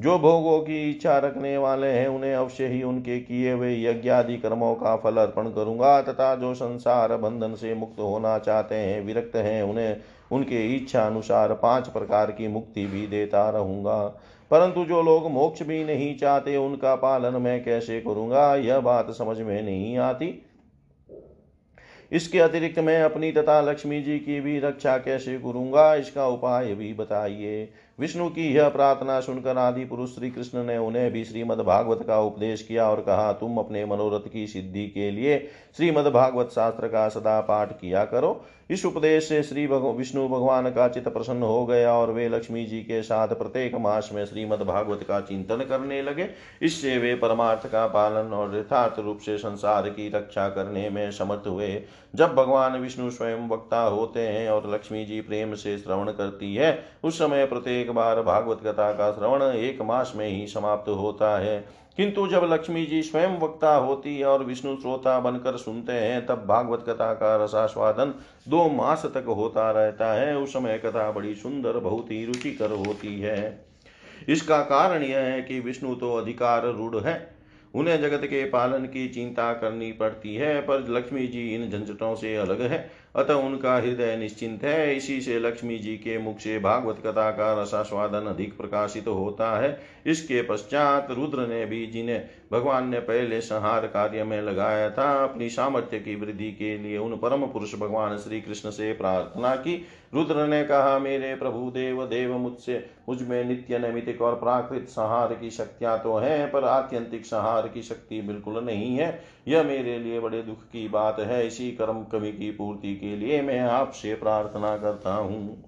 जो भोगों की इच्छा रखने वाले हैं, उन्हें अवश्य ही उनके किए हुए यज्ञादि कर्मों का फल अर्पण करूँगा। तथा जो संसार बंधन से मुक्त होना चाहते हैं, विरक्त हैं, उन्हें उनके इच्छा अनुसार पाँच प्रकार की मुक्ति भी देता रहूँगा। परंतु जो लोग मोक्ष भी नहीं चाहते, उनका पालन मैं कैसे करूँगा? यह बात समझ में नहीं आती। इसके अतिरिक्त मैं अपनी तथा लक्ष्मी जी की भी रक्षा कैसे करूँगा? इसका उपाय भी बताइए। विष्णु की यह प्रार्थना सुनकर आदि पुरुष श्री कृष्ण ने उन्हें भी श्रीमद भागवत का उपदेश किया और कहा, तुम अपने मनोरथ की सिद्धि के लिए श्रीमद भागवत शास्त्र का सदा पाठ किया करो इस उपदेश से श्री विष्णु भगवान का चित्त प्रसन्न हो गया और वे लक्ष्मी जी के साथ प्रत्येक मास में श्रीमद भागवत का चिंतन करने लगे। इससे वे परमार्थ का पालन और यथार्थ रूप से संसार की रक्षा करने में समर्थ हुए। जब भगवान विष्णु स्वयं वक्ता होते हैं और लक्ष्मी जी प्रेम से श्रवण करती है, उस समय प्रत्येक बार भागवत कथा का श्रवण एक मास में ही समाप्त होता है। किंतु जब लक्ष्मी जी स्वयं वक्ता होती और विष्णु श्रोता बनकर सुनते हैं, तब भागवत कथा का रसास्वादन दो मास तक होता रहता है। उस समय कथा बड़ी सुंदर, बहुत ही रुचिकर होती है। इसका कारण यह है कि विष्णु तो अधिकार रूढ़ है। उन्हें जगत के पालन की चिंता करनी पड़ती है, पर लक्ष्मी जी इन झंझटों से अलग है। अतः उनका हृदय निश्चिंत है। इसी से लक्ष्मी जी के मुख से भागवत कथा का रसास्वादन अधिक प्रकाशित होता है। इसके पश्चात रुद्र ने भी जिन्हें भगवान ने पहले संहार कार्य में लगाया था, अपनी सामर्थ्य की वृद्धि के लिए उन परम पुरुष भगवान श्री कृष्ण से प्रार्थना की। रुद्र ने कहा, मेरे प्रभु देव देव मुझसे, मुझमें नित्य नैमितिक और प्राकृत संहार की शक्तियाँ तो हैं, पर आत्यंतिक संहार की शक्ति बिल्कुल नहीं है। यह मेरे लिए बड़े दुख की बात है। इसी कर्म कवि की पूर्ति के लिए मैं आपसे प्रार्थना करता हूँ।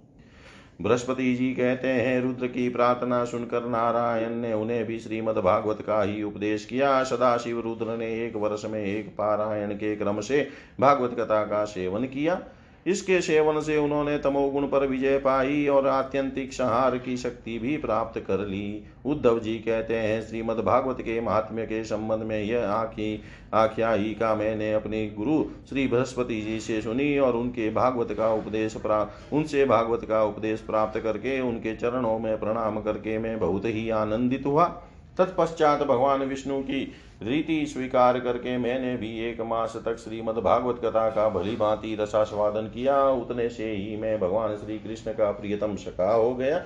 बृहस्पति जी कहते हैं, रुद्र की प्रार्थना सुनकर नारायण ने उन्हें भी श्रीमद भागवत का ही उपदेश किया। सदाशिव रुद्र ने एक वर्ष में एक पारायण के क्रम से भागवत कथा का सेवन किया। इसके सेवन से उन्होंने तमोगुण पर विजय पाई और आत्यंतिक संहार की शक्ति भी प्राप्त कर ली। उद्धव जी कहते हैं, श्रीमद् भागवत के महात्म्य के संबंध में यह आखी, आख्यायिका मैंने अपने गुरु श्री बृहस्पति जी से सुनी और उनके भागवत का उपदेश प्राप्त उनसे भागवत का उपदेश प्राप्त करके उनके चरणों में प्रणाम करके मैं बहुत ही आनंदित हुआ। तत्पश्चात भगवान विष्णु की रीति स्वीकार करके मैंने भी एक मास तक श्रीमद् भागवत कथा का भली भांति रसास्वादन किया। उतने से ही मैं भगवान श्री कृष्ण का प्रियतम शका हो गया।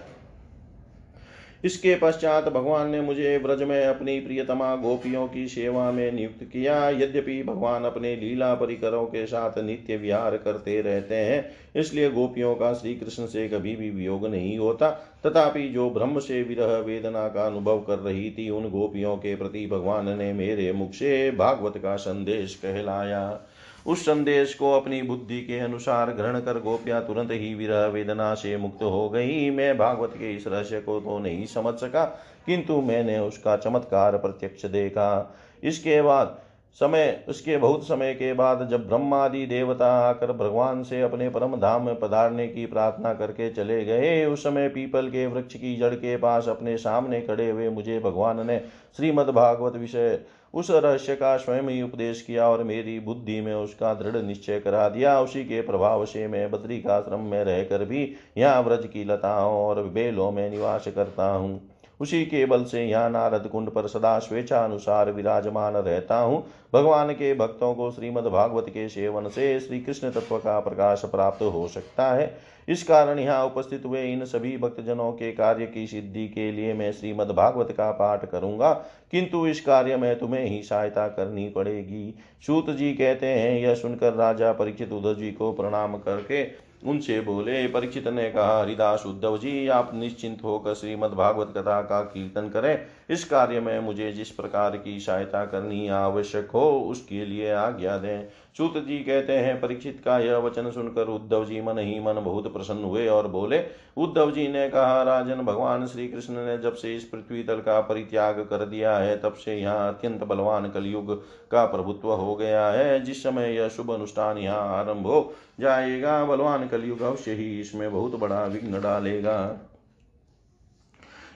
इसके पश्चात भगवान ने मुझे ब्रज में अपनी प्रियतमा गोपियों की सेवा में नियुक्त किया। यद्यपि भगवान अपने लीला परिकरों के साथ नित्य विहार करते रहते हैं, इसलिए गोपियों का श्री कृष्ण से कभी भी वियोग नहीं होता। तथापि जो ब्रह्म से विरह वेदना का अनुभव कर रही थी, उन गोपियों के प्रति भगवान ने मेरे मुख से भागवत का संदेश कहलाया। उस संदेश को अपनी बुद्धि के अनुसार ग्रहण कर गोपियाँ तुरंत ही विरह वेदना से मुक्त हो गई। मैं भागवत के इस रहस्य को तो नहीं समझ सका, किंतु मैंने उसका चमत्कार प्रत्यक्ष देखा। इसके बाद समय, उसके बहुत समय के बाद जब ब्रह्मादि देवता आकर भगवान से अपने परम धाम में पधारने की प्रार्थना करके चले गए, उस समय पीपल के वृक्ष की जड़ के पास अपने सामने खड़े हुए मुझे भगवान ने श्रीमद् भागवत विषय, उस रहस्य का स्वयं ही उपदेश किया और मेरी बुद्धि में उसका दृढ़ निश्चय करा दिया। उसी के प्रभाव से मैं बद्री का श्रम में रहकर भी यहाँ व्रज की लताओं और बेलों में निवास करता हूँ। उसी के बल से यहाँ नारद कुंड पर सदा स्वेच्छानुसार विराजमान रहता हूँ। भगवान के भक्तों को श्रीमद् भागवत के सेवन से श्री कृष्ण तत्व का प्रकाश प्राप्त हो सकता है। इस कारण यहाँ उपस्थित हुए इन सभी भक्तजनों के कार्य की सिद्धि के लिए मैं श्रीमद् भागवत का पाठ करूँगा। किंतु इस कार्य में तुम्हें ही सहायता करनी पड़ेगी। सूत जी कहते हैं, यह सुनकर राजा परीक्षित उद्धव जी को प्रणाम करके उनसे बोले, परीक्षित ने कहा, हरिदास उद्धव जी, आप निश्चिंत होकर श्रीमद् भागवत कथा का कीर्तन करें। इस कार्य में मुझे जिस प्रकार की सहायता करनी आवश्यक हो, उसके लिए आज्ञा दें। सूत जी कहते हैं, परीक्षित का यह वचन सुनकर उद्धव जी मन ही मन बहुत प्रसन्न हुए और बोले, उद्धव जी ने कहा, राजन, भगवान श्री कृष्ण ने जब से इस पृथ्वी तल का परित्याग कर दिया है, तब से यहाँ अत्यंत बलवान कलयुग का प्रभुत्व हो गया है। जिस समय यह शुभ अनुष्ठान यहाँ आरंभ हो जाएगा, बलवान कलयुग अवश्य ही इसमें बहुत बड़ा विघ्न डालेगा।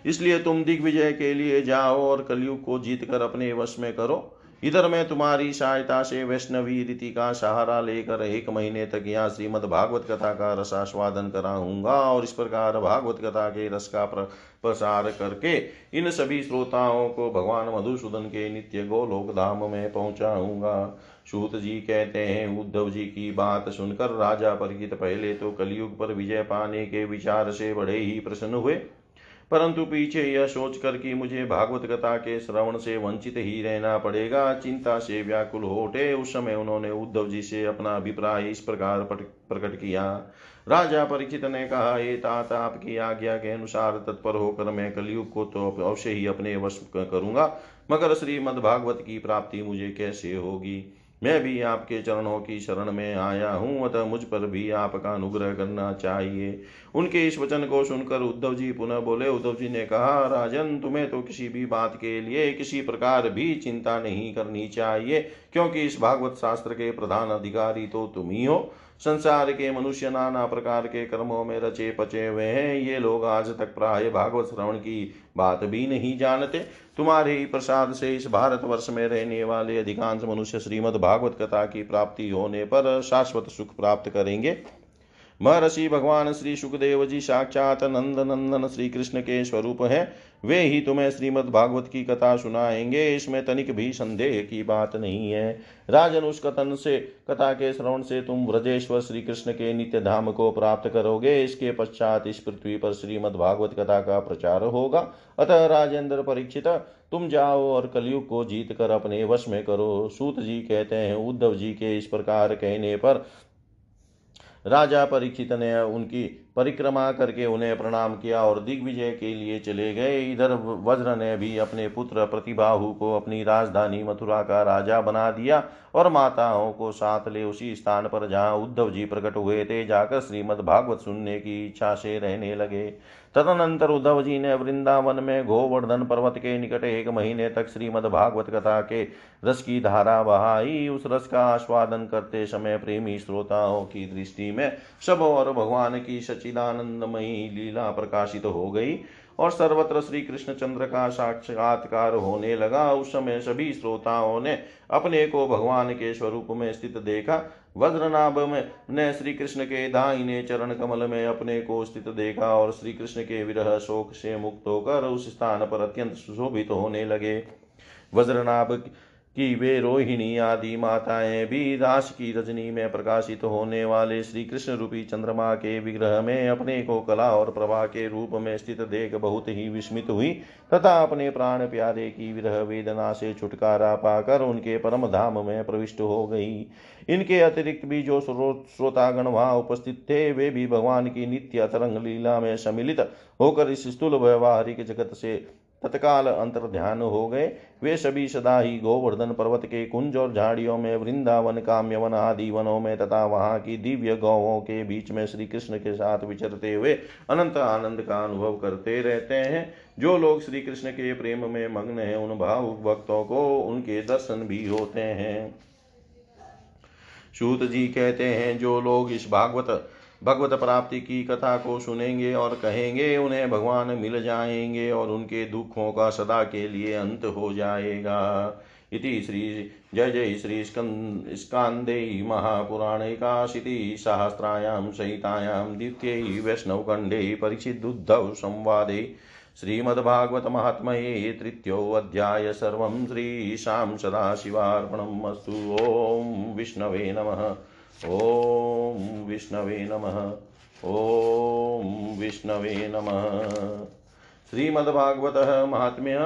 इसलिए तुम दिग्विजय के लिए जाओ और कलयुग को जीत कर अपने वश में करो। इधर मैं तुम्हारी सहायता से वैष्णवी रीति का सहारा लेकर एक महीने तक यहाँ श्रीमद भागवत कथा का रसास्वादन कराऊँगा और इस प्रकार भागवत कथा के रस का प्रसार करके इन सभी श्रोताओं को भगवान मधुसूदन के नित्य गोलोक धाम में पहुंचाऊँगा। सूत जी कहते हैं, उद्धव जी की बात सुनकर राजा परिचित पहले तो कलयुग पर विजय पाने के विचार से बड़े ही प्रसन्न हुए। परंतु पीछे यह सोचकर कि मुझे भागवत कथा के श्रवण से वंचित ही रहना पड़ेगा, चिंता से व्याकुल हो उठे उस समय उन्होंने उद्धव जी से अपना अभिप्राय इस प्रकार प्रकट किया। राजा परीक्षित ने हे ये तात, आपकी आज्ञा के अनुसार तत्पर होकर मैं कलयुग को तो अवश्य ही अपने वश करूँगा, मगर श्रीमद भागवत की प्राप्ति मुझे कैसे होगी? मैं भी आपके चरणों की शरण में आया हूँ, अतः मुझ पर भी आपका अनुग्रह करना चाहिए। उनके इस वचन को सुनकर उद्धव जी पुनः बोले, उद्धव जी ने कहा, राजन, तुम्हें तो किसी भी बात के लिए किसी प्रकार भी चिंता नहीं करनी चाहिए, क्योंकि इस भागवत शास्त्र के प्रधान अधिकारी तो तुम ही हो। संसार के मनुष्य नाना प्रकार के कर्मों में रचे पचे हुए हैं। ये लोग आज तक प्राय भागवत श्रवण की बात भी नहीं जानते। तुम्हारे ही प्रसाद से इस भारत वर्ष में रहने वाले अधिकांश मनुष्य श्रीमद भागवत कथा की प्राप्ति होने पर शाश्वत सुख प्राप्त करेंगे। महर्षि भगवान श्री सुखदेव जी साक्षात नंद नंदन श्री कृष्ण के स्वरूप हैं। वे ही तुम्हें श्रीमद् भागवत की कथा सुनाएँगे। इसमें तनिक भी संदेह की बात नहीं है। राजन उस कथन से, कथा के श्रवण से तुम व्रजेश्वर श्री कृष्ण के नित्य धाम को प्राप्त करोगे। इसके पश्चात इस पृथ्वी पर श्रीमद् भागवत कथा का प्रचार होगा। अतः राजेंद्र परीक्षित, तुम जाओ और कलयुग को जीत कर अपने वश में करो। सूत जी कहते हैं, उद्धव जी के इस प्रकार कहने पर राजा परीक्षित ने उनकी परिक्रमा करके उन्हें प्रणाम किया और दिग्विजय के लिए चले गए। इधर वज्र ने भी अपने पुत्र प्रतिभाहु को अपनी राजधानी मथुरा का राजा बना दिया और माताओं को साथ ले उसी स्थान पर जहाँ उद्धव जी प्रकट हुए थे, जाकर श्रीमद भागवत सुनने की इच्छा से रहने लगे। तदनंतर उद्धव जी ने वृंदावन में गोवर्धन पर्वत के निकट एक महीने तक श्रीमद भागवत कथा के रस की धारा बहाई। उस रस का आस्वादन करते समय प्रेमी श्रोताओं की दृष्टि में सब और भगवान की सचिदानंदमयी लीला प्रकाशित हो गई। और सर्वत्र श्री कृष्ण चंद्र का साक्षात्कार होने लगा। उस समय सभी श्रोताओं ने अपने को भगवान के स्वरूप में स्थित देखा। वज्रनाभ में ने श्री कृष्ण के दाहिने चरण कमल में अपने को स्थित देखा और श्री कृष्ण के विरह शोक से मुक्त होकर उस स्थान पर अत्यंत सुशोभित होने लगे। वज्रनाभ कि वे रोहिणी आदि माताएँ भी रास की रजनी में प्रकाशित होने वाले श्री कृष्ण रूपी चंद्रमा के विग्रह में अपने को कला और प्रभा के रूप में स्थित देख बहुत ही विस्मित हुई, तथा अपने प्राण प्यारे की विरह वेदना से छुटकारा पाकर उनके परम धाम में प्रविष्ट हो गई। इनके अतिरिक्त भी जो श्रोतागण वहाँ उपस्थित थे, वे भी भगवान की नित्य तरंग लीला में सम्मिलित होकर इस स्थूल व्यवहारिक जगत से तत्काल अंतर ध्यान हो गए। वे सभी सदा ही गोवर्धन पर्वत के कुंज और झाड़ियों में, वृंदावन, काम्यवन आदि वनों में तथा वहाँ की दिव्य गौवों के बीच में श्री कृष्ण के साथ विचरते हुए अनंत आनंद का अनुभव करते रहते हैं। जो लोग श्री कृष्ण के प्रेम में मग्न हैं, उन भावुक भक्तों को उनके दर्शन भी होते हैं। सूत जी कहते हैं, जो लोग इस भागवत भगवत प्राप्ति की कथा को सुनेंगे और कहेंगे, उन्हें भगवान मिल जाएँगे और उनके दुखों का सदा के लिए अंत हो जाएगा। इति श्री, जय जय श्री स्कांदे महापुराणैकाशीति सहस्रायां सहितायां द्वितीयै वैष्णवखण्डे परीक्षिदुद्धव संवादे श्रीमद्भागवतमात्मये तृतीयोऽध्याय सर्वं श्रीशां सदाशिवार्पणम् अस्तु। ॐ विष्णवे नमः। ॐ विष्णवे नमः। ॐ विष्णवे नमः। श्रीमद्भागवत महात्म्य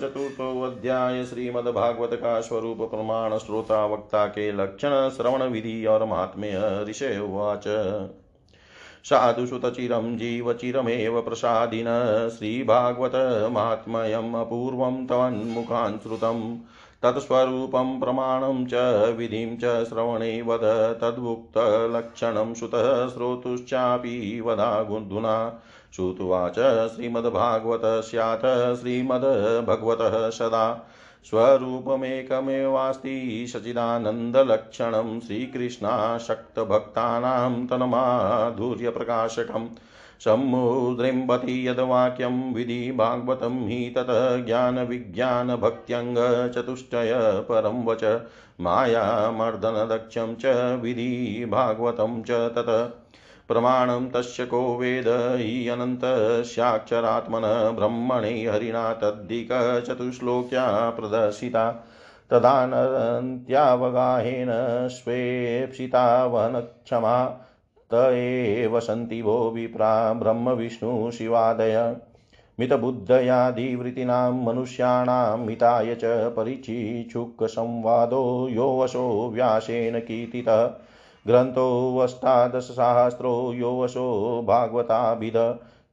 चतुर्थोध्याय श्रीमद्भागवत का स्वरूप प्रमाण श्रोता वक्ता के लक्षण श्रवण विधि और महात्म्य ऋषय उवाच। साधुसुतचिरं जीवचिरमेव प्रसादिन। श्रीभागवत महात्म्यम् अपूर्वं तवन्मुखान् श्रुतम्। तत्स्वरूपं प्रमाणं च विधिं च श्रवणे वद तद्वुक्तलक्षणं सुतः श्रोतुश्चापि वदागुन्धुना। श्रुत्वाच श्रीमद्भागवत स्यात्, श्रीमद्भगवतः सदा। स्वरूपमेकमेवास्ति सचिदानन्दलक्षणं श्रीकृष्णाशक्तभक्तानां तन्माधुर्यप्रकाशकम्। सम्मुद्रिम्बति यद्वाक्यं विधि भागवतं हि तत् ज्ञानविज्ञानभक्त्यङ्गचतुष्टय परं वच मायामर्दनदक्षं च विधि भागवतं च तत्। प्रमाणं तस्य को वेद हि अनन्तस्याक्षरात्मनः ब्रह्मणे हरिणा तद्धिकचतुश्लोक्या प्रदर्शिता। तदानन्त्यावगाहेन स्वेप्सिता वनक्षमा त एव सन्ति वो विप्रा ब्रह्मविष्णुशिवादय मितबुद्धयादिवृत्तीनां मनुष्याणां मिताय च परिचिच्छुकसंवादो यो वशो व्यासेन कीर्तितः। ग्रन्थोऽष्टादशसहस्रो यो वशो भागवताभिध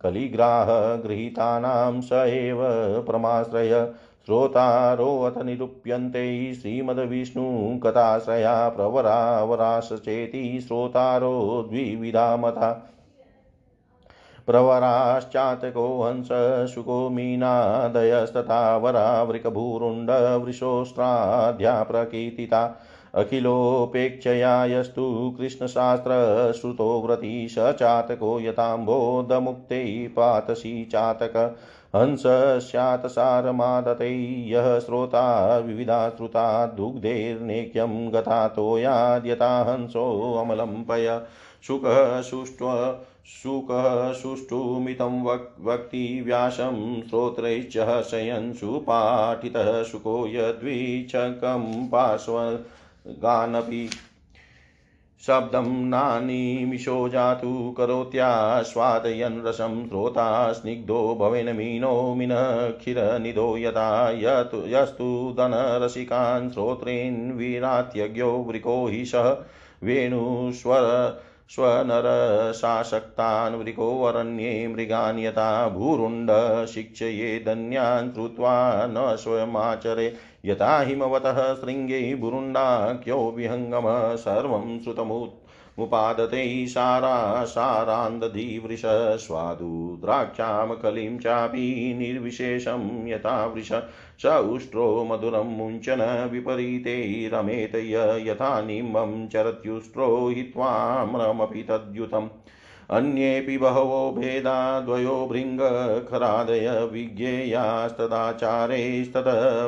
कलिग्राहगृहीतानां स एव परमाश्रय। श्रोतारोऽथ निरूप्यन्ते श्रीमद्विष्णुकथाश्रया प्रवरावराश्चेति श्रोतारो द्विविधा मता प्रवराश्चातको हंस शुको मीनादयस्तथा वरावृकभूरुण्डवृषोष्ट्राध्या प्रकीर्तिता अखिलोपेक्षया यस्तु कृष्णशास्त्रश्रुतो व्रती स चातको यथाम्बोधमुक्तै पातसी चातक। हंस स्यात् सारमादते। यः श्रोता विविधा श्रुता दुग्धेर्नेक्यं गता तोयाद्यथा हंसोऽमलं पय शुकः सुष्ट्व शुकः सुष्ठुमितं वक् वक्ति व्यासं श्रोत्रैश्च शयन् सुपाठितः शुको यद्विचकं पार्श्व गानपि शब्दं नानीमिषो जातु करोत्यास्वादयन् रसं श्रोता स्निग्धो भवेन मीनो मिनक्षिरनिधो यथा यत् यस्तु धनरसिकान् श्रोत्रेन् वृको हि सः वेणुस्वर स्वनरसाशक्तान् वृकोऽरण्ये मृगान् यथा भूरुण्ड शिक्षयेदन्यान् श्रुत्वा न स्वयमाचरे। यथा हिमवतः शृङ्गे भुरुण्डाख्यो विहङ्गमः सर्वं श्रुतमुपादते सारासारान्दधिवृष स्वादु द्राक्षां कलिं चापि निर्विशेषं यथा वृष स उष्ट्रो मधुरं मुञ्चन विपरीते रमेत यथा निम्बं चरत्युष्ट्रो हित्वाम्रमपि तद्युतम्। अन्येऽपि बहवो भेदा द्वयो भृङ्गखरादय विज्ञेयास्तदाचारैस्ततः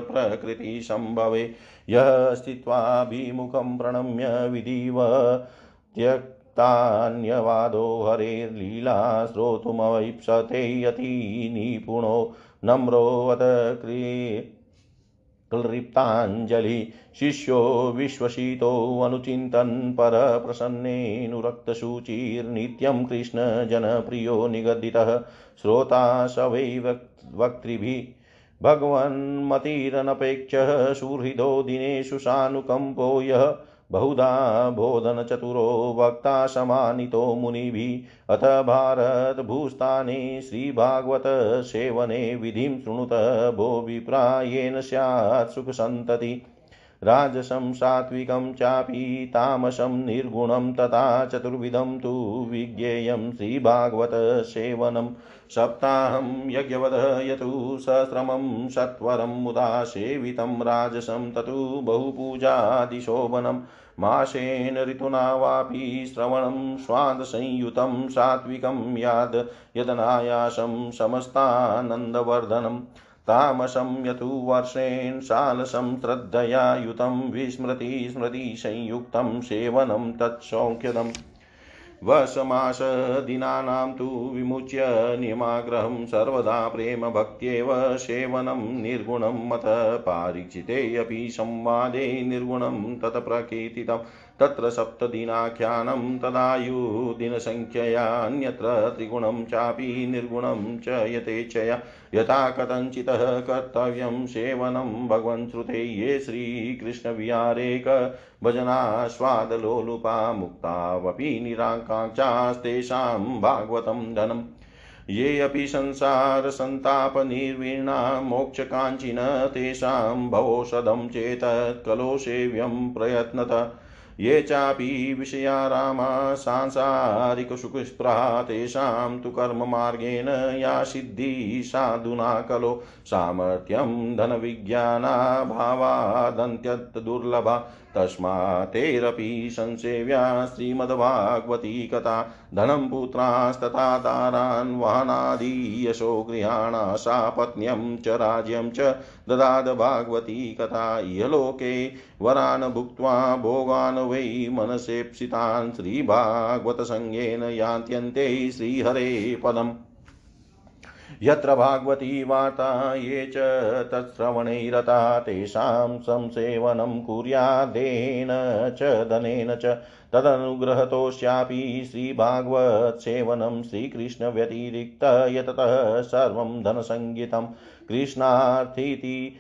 यः स्थित्वाभिमुखं प्रणम्य विधिव त्यक्तान्यवादो हरेर्लीला श्रोतुमवैप्सते यति निपुणो नम्रोऽत क्लृप्ताञ्जलि शिष्यो विश्वसितोऽनुचिन्तन् परप्रसन्नेऽनुरक्तशुचिर्नित्यं कृष्णजनप्रियो निगदितः श्रोता स वै वक्तृभिः भगवन्मतिरनपेक्षः सुहृदो दिनेषु सानुकम्पो यः बहुधा बोधनचतुरो वक्ता समानितो मुनिभिः। अथ भारतभूस्थाने श्रीभागवतसेवने विधिं शृणुत भो विप्रायेण स्यात् सुखसन्तति। राजसं सात्विकं चापि तामसं निर्गुणं तथा चतुर्विधं तु विज्ञेयं श्रीभागवतसेवनं सप्ताहं यज्ञवदः यतु सहस्रमं सत्वरं मुदा सेवितं राजसं ततु बहुपूजादिशोभनं मासेन ऋतुना वापि श्रवणं स्वादसंयुतं सात्विकं याद यदनायासं समस्तानन्दवर्धनम् तामसं यतु वर्षेण सालसं श्रद्धया युतं विस्मृति स्मृतिसंयुक्तं सेवनं तत्सौख्यदम्। वशमास दिनानां तु विमुच्य निमाग्रहं सर्वदा प्रेमभक्त्येव सेवनं निर्गुणं मत पारीक्षितेऽपि संवादे निर्गुणं तत्प्रकीर्तितम् तत्र सप्तदिनाख्यानं तदायुदिनसङ्ख्यया अन्यत्र त्रिगुणं चापि निर्गुणं च यथेच्छया यथा कथञ्चितः कर्तव्यं सेवनं भगवन् श्रुते ये श्रीकृष्णविहारेक भजनास्वादलोलुपा मुक्तावपि निराकाङ्क्षास्तेषां भागवतं धनम् ये अपि संसारसन्तापनिर्वीणा मोक्षकाञ्चिन तेषां भवोषधं चेतत् कलो सेव्यं प्रयत्नत। ये चापि विषया रामा सांसारिकसुखस्पृहा तेषां तु कर्ममार्गेण या सिद्धिः साधुना कलो सामर्थ्यं धनविज्ञानाभावादन्त्यन्तदुर्लभा तस्मातेरपि संसेव्या श्रीमद्भागवती कथा धनं पुत्रास्तथा दारान् वाहनादि यशो गृहाणा सा पत्न्यं च राज्यं च ददाद भागवती कथा इहलोके वरान् भुक्त्वा भोगान् वै मनसेप्सितान् श्रीभागवतसंज्ञेन यान्त्यन्ते श्रीहरे पदम् यत्र भागवती वार्ता ये च तत्श्रवणैरता, तेषां संसेवनं कुर्यादेन च, धनेन च। तदनुग्रहतोऽस्यापि श्रीभागवत्सेवनं श्रीकृष्णव्यतिरिक्त यततः सर्वं धनसङ्गितं कृष्णार्थीति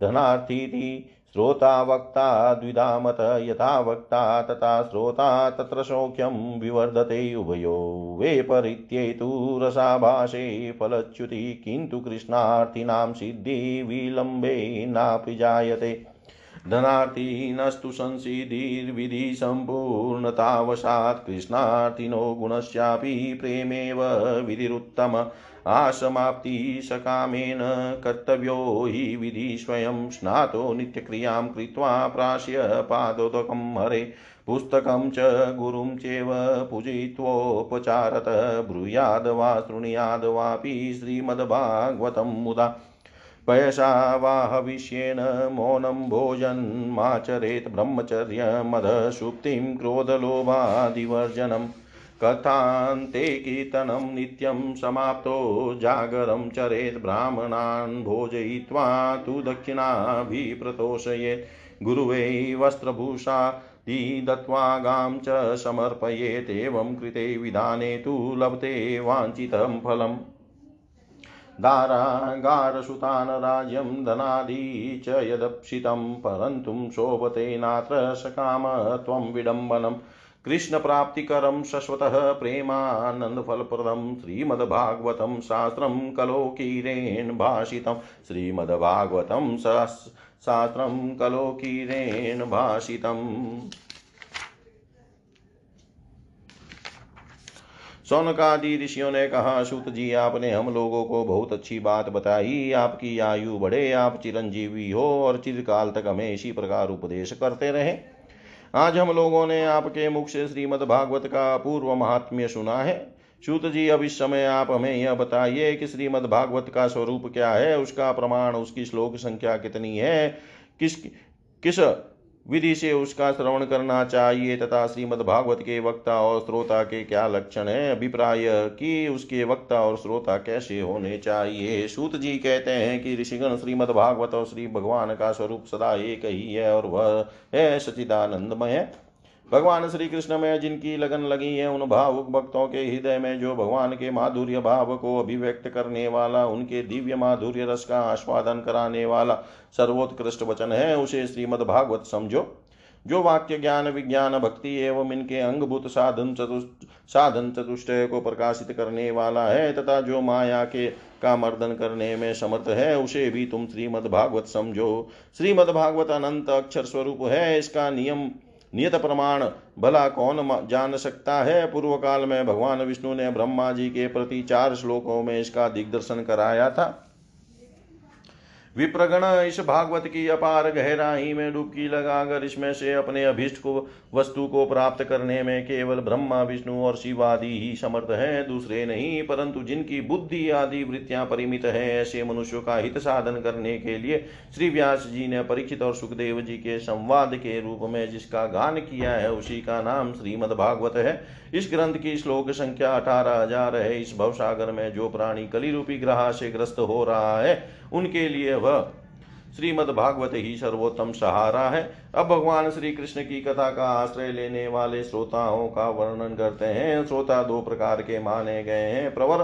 धनार्थीति श्रोता वक्ता द्विधामत, यथा वक्ता तथा श्रोता तत्र सौख्यं विवर्धते उभयो। वेपरित्ये तु रसाभाषे फलच्युति, किन्तु कृष्णार्थिनां सिद्धि विलम्बे नापि जायते। धनार्थिनस्तु संसिधिर्विधि सम्पूर्णतावशात्, कृष्णार्थिनो गुणस्यापि प्रेमेव विधिरुत्तम। आसमाप्ति सकामेन कर्तव्यो हि विधि स्वयं स्नातो नित्यक्रियाँ कृत्वा प्राश्य पादोदकं हरे। पुस्तकं च गुरुं चैव पूजयित्वोपचारत। ब्रूयाद् वा शृणुयाद् वापि श्रीमद्भागवतं मुदा। पयसा वा हविष्येन मौनं भोजन्माचरेत् ब्रह्मचर्यमधसुप्तिं क्रोधलोभादिवर्जनम्। कथान्ते कीर्तनं नित्यं समाप्तो जागरं चरेत् ब्राह्मणान् भोजयित्वा तु दक्षिणाभिप्रतोषयेत्। गुरुवै वस्त्रभूषा दत्त्वा गां च समर्पयेत्। एवं कृते विधाने तु लभते वाञ्छितं फलम्। दारागारसुतान् राज्यं धनादि च यदप्सितं, परन्तु शोभते नात्र सकाम त्वं विडम्बनम्। कृष्णप्राप्तिकरं शश्वतः प्रेमानन्दफलप्रदं श्रीमद्भागवतं शास्त्रं कलोकीरेण भाषितं श्रीमद्भागवतं शास्त्रं कलोकीरेण भाषितम् सौनकादि ऋषियों ने कहा, सूत जी, आपने हम लोगों को बहुत अच्छी बात बताई। आपकी आयु बढ़े, आप चिरंजीवी हो और चिरकाल तक हमें इसी प्रकार उपदेश करते रहे। आज हम लोगों ने आपके मुख से श्रीमद भागवत का पूर्व महात्म्य सुना है। सूत जी, अब इस समय आप हमें यह बताइए कि श्रीमद भागवत का स्वरूप क्या है? उसका प्रमाण, उसकी श्लोक संख्या कितनी है? किस किस विधि से उसका श्रवण करना चाहिए तथा श्रीमद् भागवत के वक्ता और श्रोता के क्या लक्षण है? अभिप्राय कि उसके वक्ता और श्रोता कैसे होने चाहिए? सूत जी कहते हैं कि ऋषिगण श्रीमद् भागवत और श्री भगवान का स्वरूप सदा एक ही है और वह है सचिदानंदमय भगवान श्री कृष्ण में जिनकी लगन लगी है, उन भावुक भक्तों के हृदय में जो भगवान के माधुर्य भाव को अभिव्यक्त करने वाला, उनके दिव्य माधुर्य रस का आस्वादन कराने वाला सर्वोत्कृष्ट वचन है, उसे श्रीमद भागवत समझो। जो वाक्य ज्ञान, विज्ञान, भक्ति एवं इनके अंगभूत साधन चतुष्ट, साधन चतुष्टय को प्रकाशित करने वाला है, तथा जो माया के का मर्दन करने में समर्थ है, उसे भी तुम श्रीमद भागवत समझो। श्रीमद भागवत अनंत अक्षर स्वरूप है, इसका नियम नियत प्रमाण, भला कौन जान सकता है? पूर्व काल में भगवान विष्णु ने ब्रह्मा जी के प्रति चार श्लोकों में इसका दिग्दर्शन कराया था। विप्रगण इस भागवत की अपार गहराई में डुबकी लगाकर इसमें से अपने अभिष्ट को, वस्तु को प्राप्त करने में केवल ब्रह्मा, विष्णु और शिव आदि ही समर्थ है, दूसरे नहीं, परंतु जिनकी बुद्धि आदि वृत्तियाँ परिमित है, ऐसे मनुष्यों का हित साधन करने के लिए श्री व्यास जी ने परीक्षित और सुखदेव जी के संवाद के रूप में जिसका गान किया है, उसी का नाम श्रीमद भागवत है। इस ग्रंथ की श्लोक संख्या अठारह हज़ार है। इस भवसागर में जो प्राणी कली रूपी ग्रह से ग्रस्त हो रहा है उनके लिए वह श्रीमद भागवत ही सर्वोत्तम सहारा है। अब भगवान श्री कृष्ण की कथा का आश्रय लेने वाले श्रोताओं का वर्णन करते हैं। श्रोता दो प्रकार के माने गए हैं। प्रवर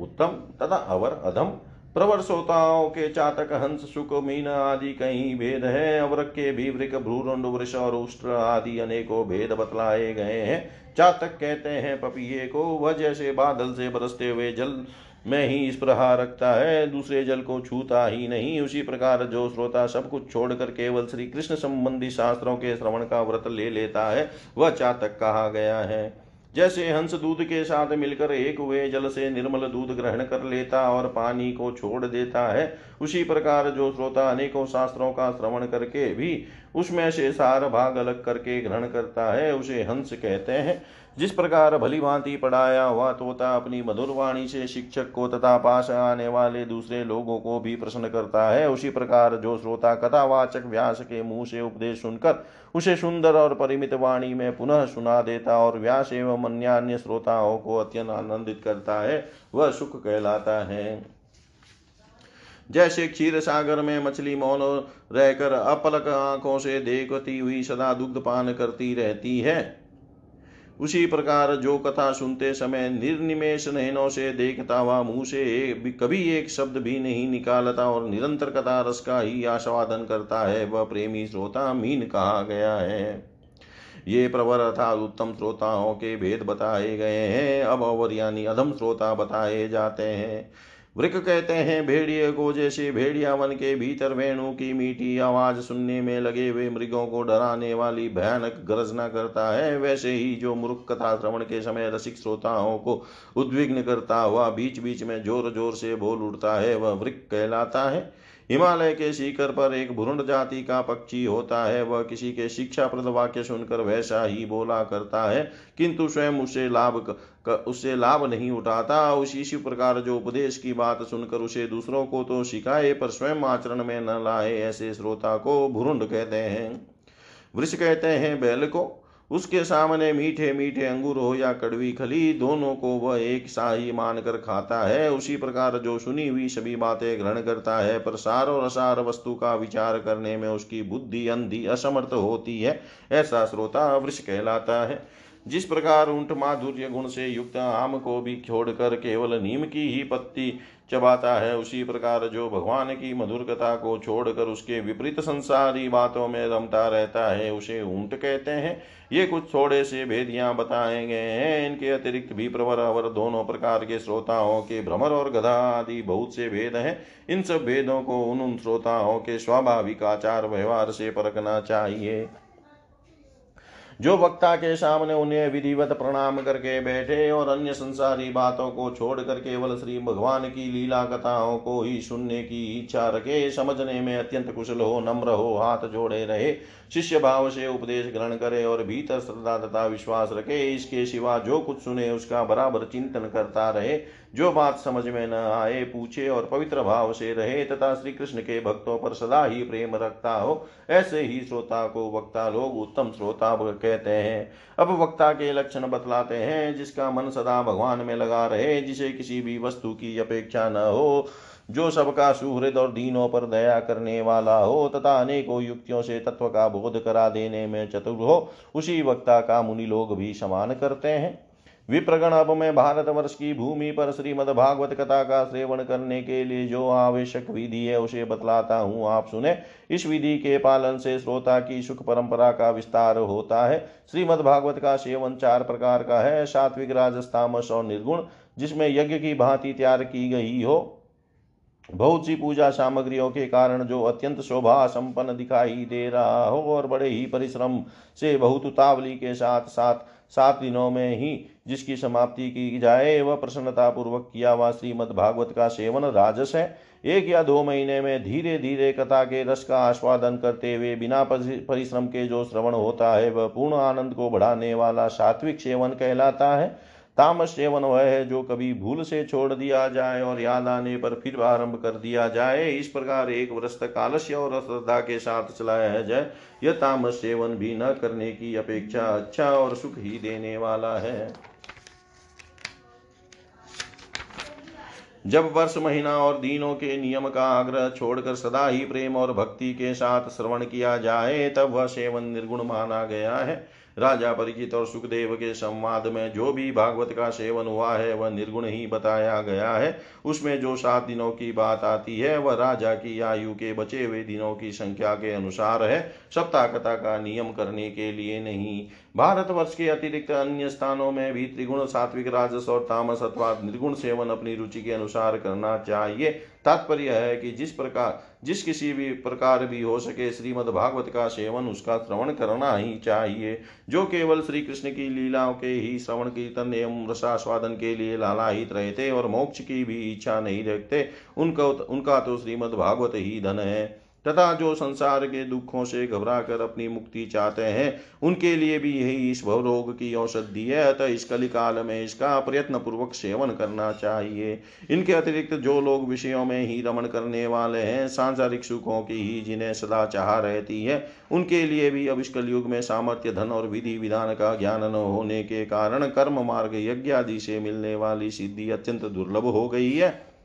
उत्तम तथा अवर अधम। प्रवर श्रोताओं के चातक, हंस शुक मीन आदि कई भेद है। अवरक के भी वृक भ्रूरुंड, वृष और उष्ट्र आदि अनेकों भेद बतलाए गए हैं। चातक कहते हैं पपिये को, वह जैसे बादल से बरसते हुए जल में ही इस प्रहार रखता है, दूसरे जल को छूता ही नहीं। उसी प्रकार जो श्रोता सब कुछ छोड़कर केवल श्री कृष्ण संबंधी शास्त्रों के श्रवण का व्रत ले लेता है, वह चातक कहा गया है। जैसे हंस दूध के साथ मिलकर एक हुए जल से निर्मल दूध ग्रहण कर लेता और पानी को छोड़ देता है, उसी प्रकार जो श्रोता अनेकों शास्त्रों का श्रवण करके भी उसमें से सार भाग अलग करके ग्रहण करता है, उसे हंस कहते हैं। जिस प्रकार भली भांति पढ़ाया हुआ तोता अपनी मधुर वाणी से शिक्षक को तथा पास आने वाले दूसरे लोगों को भी प्रसन्न करता है, उसी प्रकार जो श्रोता कथावाचक व्यास के मुँह से उपदेश सुनकर उसे सुंदर और परिमित वाणी में पुनः सुना देता और व्यास एवं अन्य अन्य श्रोताओं को अत्यंत आनंदित करता है, वह सुख कहलाता है। जैसे क्षीर सागर में मछली मौन रहकर अपलक आँखों से देखती हुई सदा दुग्ध पान करती रहती है उसी प्रकार जो कथा सुनते समय निर्निमेश नयनों से देखता हुआ मुँह से कभी एक शब्द भी नहीं निकालता और निरंतर कथा रस का ही आस्वादन करता है, वह प्रेमी श्रोता मीन कहा गया है? ये प्रवर अर्थात उत्तम श्रोताओं के भेद बताए गए हैं। अब अवर यानी अधम श्रोता बताए जाते हैं। वृक कहते हैं, भेड़िए को जैसे भेड़िया वन के भीतर वेणु की मीठी आवाज़ सुनने में लगे हुए मृगों को डराने वाली भयानक गर्जना करता है। वैसे ही जो मूर्ख कथा श्रवण के समय रसिक श्रोताओं को उद्विग्न करता हुआ बीच बीच में ज़ोर ज़ोर से बोल उठता है, वह वृक कहलाता है। हिमालय के शिखर पर एक भ्रूण जाति का पक्षी होता है, वह किसी के शिक्षा प्रद वाक्य सुनकर वैसा ही बोला करता है, किंतु स्वयं उसे लाभ उससे लाभ नहीं उठाता। उसी इसी प्रकार जो उपदेश की बात सुनकर उसे दूसरों को तो सिखाए पर स्वयं आचरण में न लाए, ऐसे श्रोता को भुरुंड कहते हैं। वृक्ष कहते हैं, बैल को, उसके सामने मीठे मीठे अंगूर हो या कड़वी खली, दोनों को वह एक सा ही मानकर खाता है। उसी प्रकार जो सुनी हुई सभी बातें ग्रहण करता है पर सार और असार वस्तु का विचार करने में उसकी बुद्धि अंधी असमर्थ होती है, ऐसा श्रोता वृक्ष कहलाता है। जिस प्रकार ऊँट माधुर्य गुण से युक्त आम को भी छोड़कर केवल नीम की ही पत्ती चबाता है, उसी प्रकार जो भगवान की मधुर कथा को छोड़कर उसके विपरीत संसारी बातों में रमता रहता है, उसे ऊँट कहते हैं। ये कुछ थोड़े से भेदियाँ बताए गए हैं। इनके अतिरिक्त भी प्रवर अवर दोनों प्रकार के श्रोताओं के भ्रमर और गधा आदि बहुत से भेद हैं। इन सब भेदों को उन उन श्रोताओं के स्वाभाविक आचार व्यवहार से परखना चाहिए। जो वक्ता के सामने उन्हें विधिवत प्रणाम करके बैठे और अन्य संसारी बातों को छोड़कर केवल श्री भगवान की लीला कथाओं को ही सुनने की इच्छा रखे, समझने में अत्यंत कुशल हो, नम्र हो, हाथ जोड़े रहे, शिष्य भाव से उपदेश ग्रहण करे और भीतर श्रद्धा तथा विश्वास रखे, इसके सिवा जो कुछ सुने उसका बराबर चिंतन करता रहे। जो बात समझ में न आए, पूछे और पवित्र भाव से रहे, तथा श्री कृष्ण के भक्तों पर सदा ही प्रेम रखता हो। ऐसे ही श्रोता को वक्ता लोग उत्तम श्रोता कहते हैं। अब वक्ता के लक्षण बतलाते हैं, जिसका मन सदा भगवान में लगा रहे, जिसे किसी भी वस्तु की अपेक्षा न हो, जो सबका सुहृद और दीनों पर दया करने वाला हो, तथा अनेकों युक्तियों से तत्व का बोध करा देने में चतुर हो, उसी वक्ता का मुनि लोग भी समान करते हैं। विप्रगण अब मैं भारतवर्ष की भूमि पर श्रीमद भागवत कथा का सेवन करने के लिए जो आवश्यक विधि है, उसे बतलाता हूँ। आप सुने इस विधि के पालन से श्रोता की सुख परंपरा का विस्तार होता है। श्रीमद भागवत का सेवन चार प्रकार का है, सात्विक राजस्थामस और निर्गुण, जिसमें यज्ञ की भांति तैयार की गई हो। बहुत सी पूजा सामग्रियों के कारण जो अत्यंत शोभा संपन्न दिखाई दे रहा हो और बड़े ही परिश्रम से बहुत उतावली के साथ साथ सात दिनों में ही जिसकी समाप्ति की जाए, वह प्रसन्नता पूर्वक किया हुआ श्रीमद भागवत का सेवन राजस है। एक या दो महीने में धीरे धीरे कथा के रस का आस्वादन करते हुए, बिना परिश्रम के जो श्रवण होता है, वह पूर्ण आनंद को बढ़ाने वाला सात्विक सेवन कहलाता है। तामस सेवन वह है जो कभी भूल से छोड़ दिया जाए और याद आने पर फिर आरंभ कर दिया जाए। इस प्रकार एक वर्ष तक आलस्य और अश्रद्धा के साथ चलाया जाए यह तामस सेवन भी न करने की अपेक्षा अच्छा और सुख ही देने वाला है। जब वर्ष, महीना और दिनों के नियम का आग्रह छोड़कर सदा ही प्रेम और भक्ति के साथ श्रवण किया जाए, तब वह सेवन निर्गुण माना गया है। राजा परिचित और सुखदेव के संवाद में जो भी भागवत का सेवन हुआ है, वह निर्गुण ही बताया गया है। उसमें जो सात दिनों की बात आती है, वह राजा की आयु के बचे हुए दिनों की संख्या के अनुसार है। सप्ताह कथा का नियम करने के लिए नहीं। भारतवर्ष के अतिरिक्त अन्य स्थानों में भी त्रिगुण, सात्विक, राजस और तामस अथवा निर्गुण सेवन अपनी रुचि के अनुसार करना चाहिए। तात्पर्य है कि जिस प्रकार, जिस किसी भी प्रकार भी हो सके श्रीमद् भागवत का सेवन, उसका श्रवण करना ही चाहिए। जो केवल श्री कृष्ण की लीलाओं के ही श्रवण, कीर्तन एवं रसास्वादन के लिए लालाहित रहते और मोक्ष की भी इच्छा नहीं रखते, उनका उनका तो श्रीमद् भागवत ही धन है। तथा जो संसार के दुखों से घबरा कर अपनी मुक्ति चाहते हैं, उनके लिए भी यही इस भवरोग की औषधि है। अतः इस कलिकाल में इसका प्रयत्न पूर्वक सेवन करना चाहिए। इनके अतिरिक्त जो लोग विषयों में ही रमण करने वाले हैं, सांसारिक सुखों की ही जिन्हें सदा चाह रहती है, उनके लिए भी अब इस कलयुग में सामर्थ्य, धन और विधि विधान का ज्ञान न होने के कारण कर्म मार्ग यज्ञ आदि से मिलने वाली सिद्धि अत्यंत दुर्लभ हो गई है।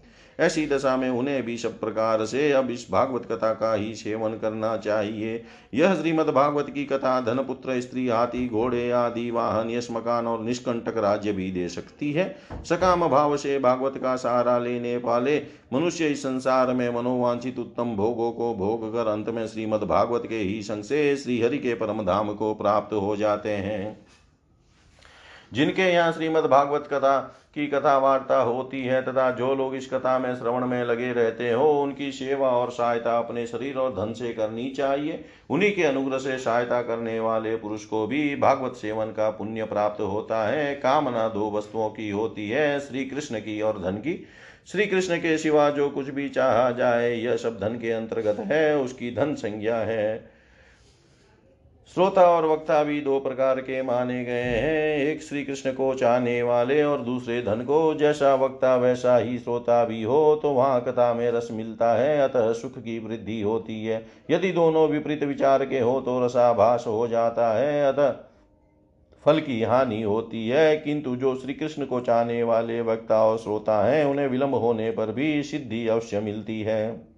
ऐसी दशा में उन्हें भी सब प्रकार से अब इस भागवत कथा का ही सेवन करना चाहिए। यह श्रीमद भागवत की कथा धन पुत्र स्त्री, हाथी, घोड़े आदि वाहन यश मकान और निष्कंटक राज्य भी दे सकती है। सकाम भाव से भागवत का सहारा लेने वाले मनुष्य इस संसार में मनोवांछित उत्तम भोगों को भोग कर अंत में श्रीमद भागवत के ही संग से श्रीहरि के परम धाम को प्राप्त हो जाते हैं। जिनके यहाँ श्रीमद भागवत कथा की कथा वार्ता होती है तथा जो लोग इस कथा में श्रवण में लगे रहते हो, उनकी सेवा और सहायता अपने शरीर और धन से करनी चाहिए। उन्हीं के अनुग्रह से सहायता करने वाले पुरुष को भी भागवत सेवन का पुण्य प्राप्त होता है। कामना दो वस्तुओं की होती है श्री कृष्ण की और धन की। श्री कृष्ण के सिवा जो कुछ भी चाहा जाए, यह सब धन के अंतर्गत है, उसकी धन संज्ञा है। श्रोता और वक्ता भी दो प्रकार के माने गए हैं। एक श्री कृष्ण को चाहने वाले और दूसरे धन को। जैसा वक्ता वैसा ही श्रोता भी हो तो वहाँ कथा में रस मिलता है, अतः सुख की वृद्धि होती है। यदि दोनों विपरीत विचार के हो तो रसाभास हो जाता है, अतः फल की हानि होती है। किंतु जो श्री कृष्ण को चाहने वाले वक्ता और श्रोता हैं, उन्हें विलंब होने पर भी सिद्धि अवश्य मिलती है।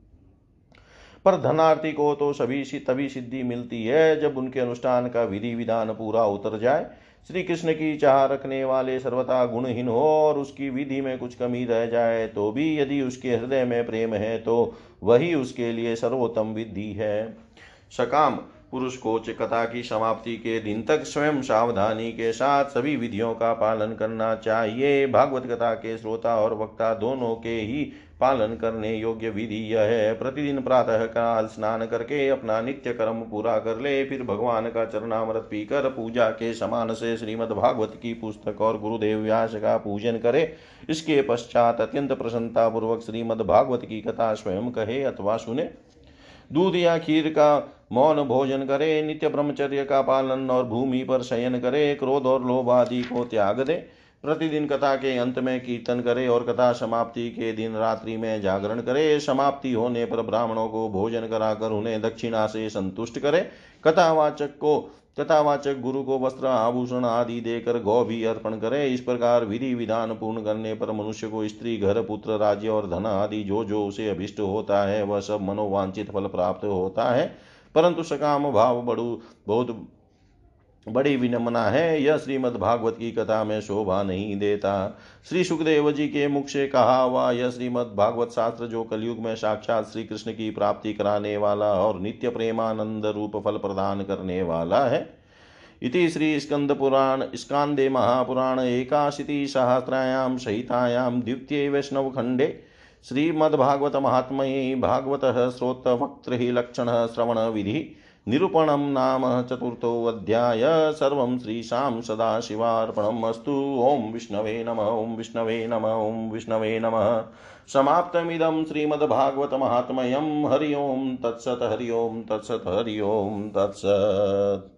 पर धनार्थी को तो सभी तभी सिद्धि मिलती है जब उनके अनुष्ठान का विधि विधान पूरा उतर जाए। श्री कृष्ण की चाह रखने वाले सर्वथा गुणहीन हो और उसकी विधि में कुछ कमी रह जाए तो भी यदि उसके हृदय में प्रेम है तो वही उसके लिए सर्वोत्तम विधि है। सकाम, पुरुष को कथा की समाप्ति के दिन तक स्वयं सावधानी के साथ सभी विधियों का पालन करना चाहिए। भागवत कथा के श्रोता और वक्ता दोनों के ही पालन करने योग्य विधि यह है। प्रतिदिन प्रातः काल स्नान करके अपना नित्य कर्म पूरा कर ले। फिर भगवान का चरणामृत पीकर पूजा के समान से श्रीमद भागवत की पुस्तक और गुरुदेव व्यास का पूजन करे। इसके पश्चात अत्यंत प्रसन्नता पूर्वक श्रीमद भागवत की कथा स्वयं कहे अथवा सुने। दूध या खीर का मौन भोजन करे। नित्य ब्रह्मचर्य का पालन और भूमि पर शयन करे। क्रोध और लोभ आदि को त्याग दे। प्रतिदिन कथा के अंत में कीर्तन करे और कथा समाप्ति के दिन रात्रि में जागरण करे। समाप्ति होने पर ब्राह्मणों को भोजन कराकर उन्हें दक्षिणा से संतुष्ट करे। कथावाचक को, कथावाचक गुरु को वस्त्र आभूषण आदि देकर गौ भी अर्पण करे। इस प्रकार विधि विधान पूर्ण करने पर मनुष्य को स्त्री, घर, पुत्र, राज्य और धन आदि जो जो उसे अभिष्ट होता है, वह सब मनोवांछित फल प्राप्त होता है। परंतु सकाम भाव बड़ू, बहुत बड़ी विनम्रना है, यह श्रीमद् भागवत की कथा में शोभा नहीं देता। श्री सुखदेव जी के मुख से कहा हुआ यह श्रीमद् भागवत शास्त्र जो कलयुग में साक्षात श्री कृष्ण की प्राप्ति कराने वाला और नित्य प्रेमानंद रूप फल प्रदान करने वाला है। इति श्री स्कंद पुराण स्कांदे महापुराण, एकाशीति सहस्रायां सहितायां द्वितीय वैष्णव खंडे श्रीमद्भागवत महात्मये भागवत लक्षण श्रवण विधि निरूपणं नाम चतुर्थोऽध्याय सर्वं श्रीशां सदाशिवार्पणम् अस्तु। ॐ विष्णवे नम, ॐ विष्णवे नम, ॐ विष्णवे नमः। समाप्तमिदं श्रीमद्भागवतमाहात्म्यं। हरि ओं तत्सत्, हरि ओं तत्सत्, हरि ओं तत्सत्।